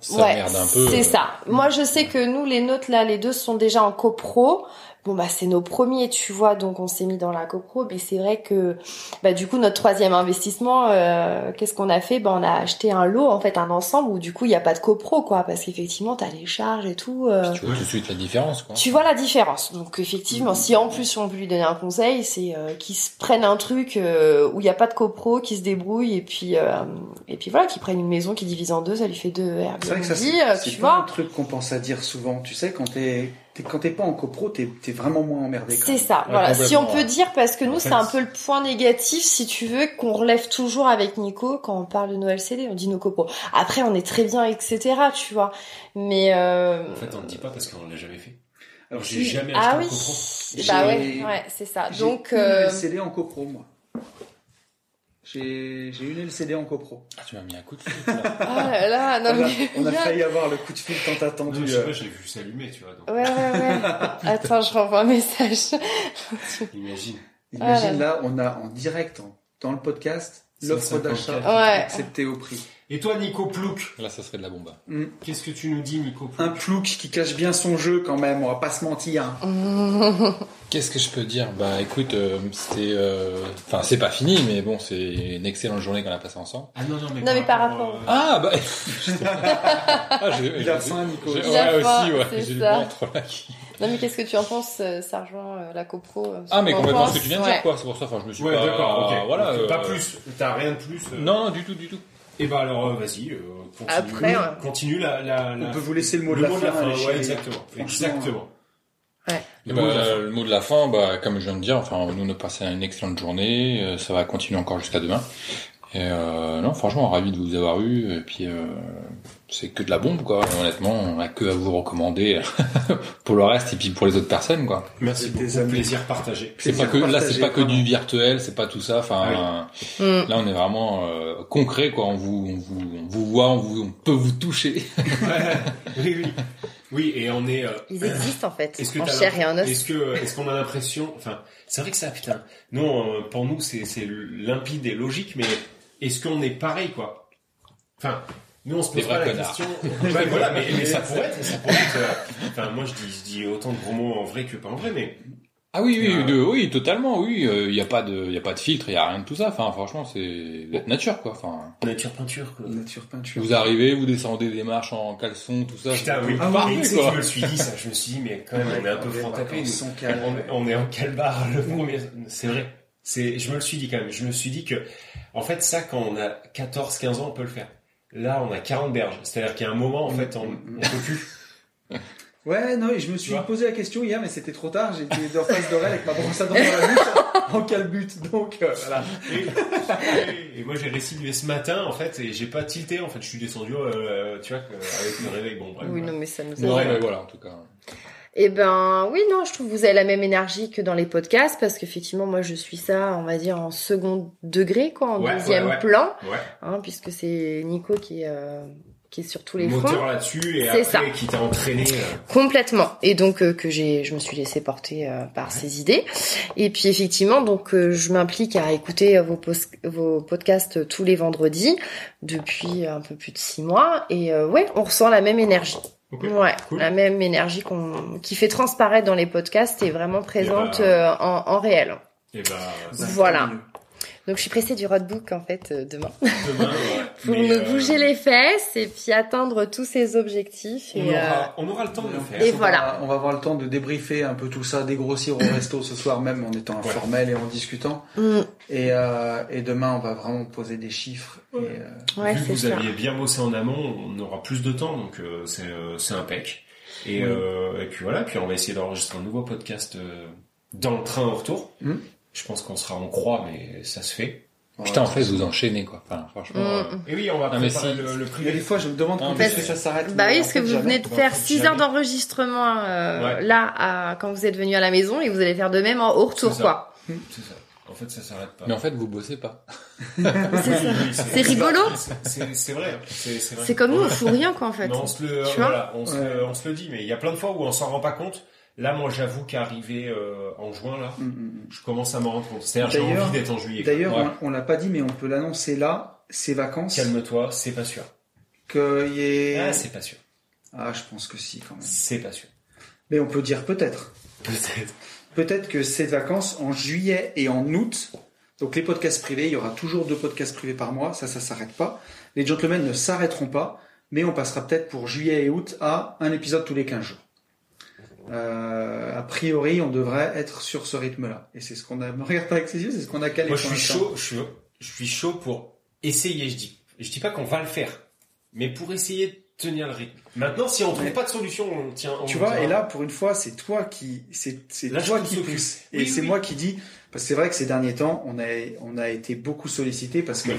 Ça merde un peu. C'est euh, ça. Moi, je sais que nous, les nôtres, là, les deux sont déjà en copro. Bon, bah, c'est nos premiers, tu vois, donc on s'est mis dans la copro. Mais c'est vrai que, bah, du coup, notre troisième investissement, euh, qu'est-ce qu'on a fait? Bah, on a acheté un lot, en fait, un ensemble où, du coup, il n'y a pas de copro, quoi, parce qu'effectivement, t'as les charges et tout. euh, Tu vois tout de suite la différence, quoi. tu vois la différence. Donc effectivement, si en plus on peut lui donner un conseil, c'est euh, qu'ils se prennent un truc euh, où il n'y a pas de copro, qui se débrouille et puis euh, et puis voilà, qu'ils prennent une maison qui divise en deux, ça lui fait deux Airbnb, C'est vrai que ça, c'est euh, c'est tu pas un vois. truc qu'on pense à dire souvent. Tu sais, quand t'es quand t'es pas en copro, t'es es vraiment moins emmerdé. C'est ça, Ouais, voilà. Si on peut dire, parce que nous, c'est un peu le point négatif, si tu veux, qu'on relève toujours avec Nico quand on parle de nos LCD, on dit nos copros. Après, on est très bien, etc., tu vois. Mais euh, En fait, on ne dit pas parce qu'on l'a jamais fait. Alors, J'ai jamais acheté Ah un oui. copro. Bah ouais, ouais, c'est ça. Donc, euh, LCD en copro, moi. J'ai j'ai une LCD en copro. Ah, tu m'as mis un coup de fil, ah là là, non on, a, mais. on a failli avoir le coup de fil tant attendu. je sais euh, pas, j'ai vu s'allumer, tu vois. Donc, Ouais, ouais, ouais. Attends, je renvoie un message. imagine. Imagine Ah là là, on a en direct, dans le podcast, l'offre 154. d'achat Ouais. acceptée au prix. Et toi, Nico Plouk, Là, ça serait de la bombe. Hmm. qu'est-ce que tu nous dis, Nico Un Plouk plouc qui cache bien son jeu quand même, on va pas se mentir. Qu'est-ce que je peux dire? Bah, écoute, euh, c'était, euh, enfin, c'est pas fini, mais bon, c'est une excellente journée qu'on a passée ensemble. Ah non, non, mais, Non, mais par rapport- euh, Ah, bah, ah, j'ai- Il a faim, Nico. j'ai- Il a ouais, faim, aussi, ouais. c'est J'ai le ça. ventre, là, qui- Non, mais qu'est-ce que tu en penses euh, Ça rejoint euh, la copro. euh, Ah, mais complètement ce que tu viens de ouais. dire, quoi. C'est pour ça, enfin, je me suis Ouais, pas, d'accord, ok. voilà. Donc, Pas plus, t'as rien de plus. euh. Non, non, du tout, du tout. Et bah alors, euh, vas-y, euh, continue. Après, ouais. Continue la, la, la- On peut vous laisser le mot de la fin. les ouais, chéris. exactement. Franchement, Exactement. Et Le bah, mot de la fin. le mot de la fin, bah, comme je viens de dire, enfin, nous, on a passé une excellente journée. euh, ça va continuer encore jusqu'à demain. Et euh, non, franchement, ravi de vous avoir eu. Et puis, euh, c'est que de la bombe, quoi. Honnêtement, on a que à vous recommander pour le reste et puis pour les autres personnes, quoi. Merci beaucoup, amis. plaisir partagé. C'est pas que là, c'est pas que du virtuel, c'est pas tout ça. Enfin, là, on est vraiment euh, concret, quoi. On vous, on vous, on vous voit, on, vous, on peut vous toucher. oui, oui. Oui, et on est. euh, Ils existent en fait, Est-ce que en chair et en os. Est-ce que est-ce qu'on a l'impression, enfin, c'est vrai que ça, putain. Nous, euh, pour nous, c'est c'est limpide et logique, mais est-ce qu'on est pareil, quoi? Enfin, nous, on se pose pas la connards. question. Voilà, mais, mais ça pourrait être, ça pourrait être. euh, Enfin, moi, je dis, je dis autant de gros mots en vrai que pas en vrai, mais Ah oui, oui, Euh, de- oui, totalement, oui. Il y a pas de, il y a pas de filtre, il y a rien de tout ça. Enfin, franchement, c'est nature, quoi. Enfin, nature peinture, quoi. Nature peinture. vous arrivez, vous descendez des marches en caleçon, tout ça. Putain, c'est oui. Ah parfait, quoi. je me suis dit ça. Je me suis dit, mais quand même, on est un peu calmes. On, on est en calbar le premier. C'est vrai. C'est, je me le suis dit quand même. Je me suis dit que, en fait, ça, quand on a 14, 15 ans, on peut le faire. Là, on a 40 berges. C'est-à-dire qu'il y a un moment, en fait, on, on peut plus. Ouais, non, et je me suis posé la question hier, mais c'était trop tard. J'étais en face d'Aurel avec ma brosse à dents dans la bouche, en calbute. Donc, euh, voilà. Et, et moi, j'ai restitué ce matin, en fait, et j'ai pas tilté. En fait, je suis descendu, euh, tu vois, avec le réveil. Bon, bref. Oui, voilà. non, mais ça nous a. mais voilà, en tout cas. Eh ben, oui, non, je trouve que vous avez la même énergie que dans les podcasts, parce qu'effectivement, moi, je suis ça, on va dire, en second degré, quoi, en Ouais, deuxième ouais, ouais. plan, hein, puisque c'est Nico qui est, euh, qui est sur tous les fronts. Moteur là-dessus, et C'est après, ça. qui t'a entraîné. euh, Complètement. Et donc euh, que j'ai, je me suis laissé porter euh, par ces idées. Et puis effectivement, donc je m'implique à écouter vos, pos- vos podcasts tous les vendredis depuis un peu plus de six mois. Et euh, ouais, on ressent la même énergie. Ouais, Cool. la même énergie qu'on, qui fait transparaître dans les podcasts est vraiment présente ben, euh, en, en réel. Et bah, ça, Voilà. Donc je suis pressée du roadbook en fait euh, demain demain, ouais. pour Mais, me euh, bouger les fesses et puis atteindre tous ces objectifs. On Et, euh, aura, on aura le temps de le faire. Et on voilà. Va, on va avoir le temps de débriefer un peu tout ça, dégrossir au resto ce soir même en étant informel et en discutant. mm, Et, euh, et demain, on va vraiment poser des chiffres. Et, euh, ouais, Vu que vous ça. aviez bien bossé en amont, on aura plus de temps, donc euh, c'est euh, c'est impec. Et, Oui. euh, et puis voilà, puis on va essayer d'enregistrer un nouveau podcast euh, dans le train au retour. Mm. Je pense qu'on sera en croix, mais ça se fait. Putain, en fait, vous enchaînez, quoi. Enfin, franchement. euh, Mm. Et oui, on va Ah, mais préparer si- le, a privé. des fois, je me demande quand est-ce que ça s'arrête. Bah oui, parce que vous jamais. venez de faire faut 6 jamais. heures d'enregistrement euh, Ouais. là à, quand vous êtes venu à la maison et vous allez faire de même en au retour quoi. C'est ça. En fait, ça s'arrête pas. Mais en fait, vous bossez pas. C'est rigolo. c'est- vrai. C'est c'est vrai. C'est comme nous, on fout rien quoi en fait. Mais on se le, Tu vois voilà, on, se Ouais. le, on se le dit, mais il y a plein de fois où on s'en rend pas compte. Là, moi, j'avoue qu'arrivé euh, en juin, là, Mm, mm, mm. je commence à m'en rendre compte. C'est-à-dire, j'ai envie d'être en juillet. D'ailleurs, Ouais. on, on l'a pas dit, mais on peut l'annoncer là, ces vacances, Calme-toi, c'est pas sûr. qu'il y ait... Ah, c'est pas sûr. Ah, je pense que si, quand même. C'est pas sûr. Mais on peut dire peut-être. Peut-être. Peut-être que ces vacances, en juillet et en août, donc les podcasts privés, il y aura toujours deux podcasts privés par mois, ça, ça s'arrête pas. Les gentlemen ne s'arrêteront pas, mais on passera peut-être pour juillet et août à un épisode tous les 15 jours. Euh, a priori, on devrait être sur ce rythme-là. Et c'est ce qu'on a, regarde pas avec ses yeux, c'est ce qu'on a calé. Moi, je suis chaud, je suis, je suis chaud pour essayer, je dis. Je dis pas qu'on va le faire, mais pour essayer de tenir le rythme. Maintenant, si on trouve pas de solution, on tient. on Tu vois, et là, pour une fois, c'est toi qui, c'est, c'est toi qui pousse. Oui, et c'est oui. moi qui dis, parce que c'est vrai que ces derniers temps, on a, on a été beaucoup sollicité parce que.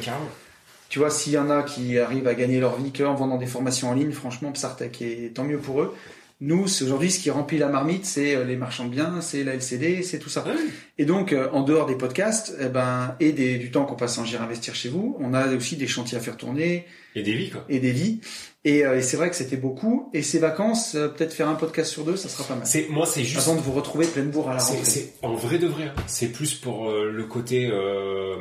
Tu vois, s'il y en a qui arrivent à gagner leur vie qu'en vendant des formations en ligne, franchement, Psartec, et tant mieux pour eux. Nous, aujourd'hui ce qui remplit la marmite, c'est euh, les marchands de biens, c'est la LCD, c'est tout ça. Ouais. Et donc, euh, en dehors des podcasts, eh ben, et des, du temps qu'on passe en Gire Investir chez vous, on a aussi des chantiers à faire tourner Et des vies, quoi. et des vies. Et, euh, et c'est vrai que c'était beaucoup. Et ces vacances, euh, peut-être faire un podcast sur deux, ça sera pas mal. C'est, moi, c'est juste. Avant de vous retrouver pleine bourre à la C'est, rentrée. c'est en vrai de vrai. hein. C'est plus pour euh, le côté. Euh,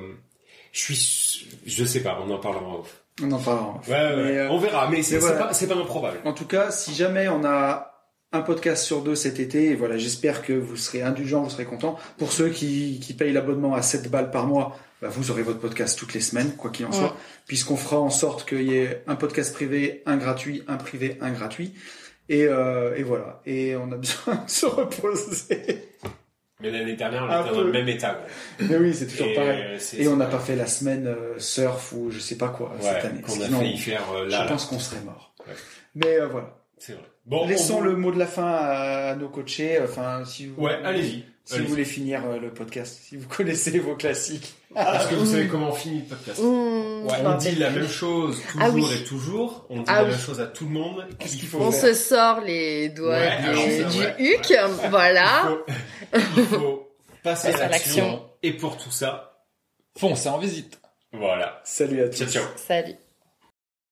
je suis. su- Je sais pas. On en parlera en off. On en parlera. Ouais, ouais, Mais, euh, on verra. Mais c'est, voilà. pas, improbable. En tout cas, si jamais on a un podcast sur deux cet été, et voilà, j'espère que vous serez indulgents, vous serez contents. Pour ceux qui, qui payent l'abonnement à 7 balles par mois, bah, vous aurez votre podcast toutes les semaines, quoi qu'il en soit, puisqu'on fera en sorte qu'il y ait un podcast privé, un gratuit, un privé, un gratuit. Et, euh, et voilà. Et on a besoin de se reposer. Mais l'année dernière, on était dans le même état. quoi. Mais oui, c'est toujours Et, pareil. euh, Et on n'a pas fait la semaine euh, surf ou je sais pas quoi Ouais, cette année. qu'on a Sinon, failli faire euh, je là. là. pense qu'on serait mort. Ouais. Mais euh, voilà. C'est vrai. Bon, Laissons on- le mot de la fin à nos coachés. Enfin, si vous, Ouais, allez-y. Si vous voulez finir euh, le podcast, si vous connaissez vos classiques. Est-ce que vous savez comment on finit le podcast Mmh, On dit la même chose toujours Ah oui. et toujours. On dit Ah la oui. même chose à tout le monde. Qu'est-ce Il qu'il faut On faire se sort les doigts Ouais, des- alors ça, du ouais. huc, voilà. Il faut, il faut passer à l'action. l'action. Et pour tout ça, Foncez en visite. voilà. Salut à tous. Ciao, ciao. Salut.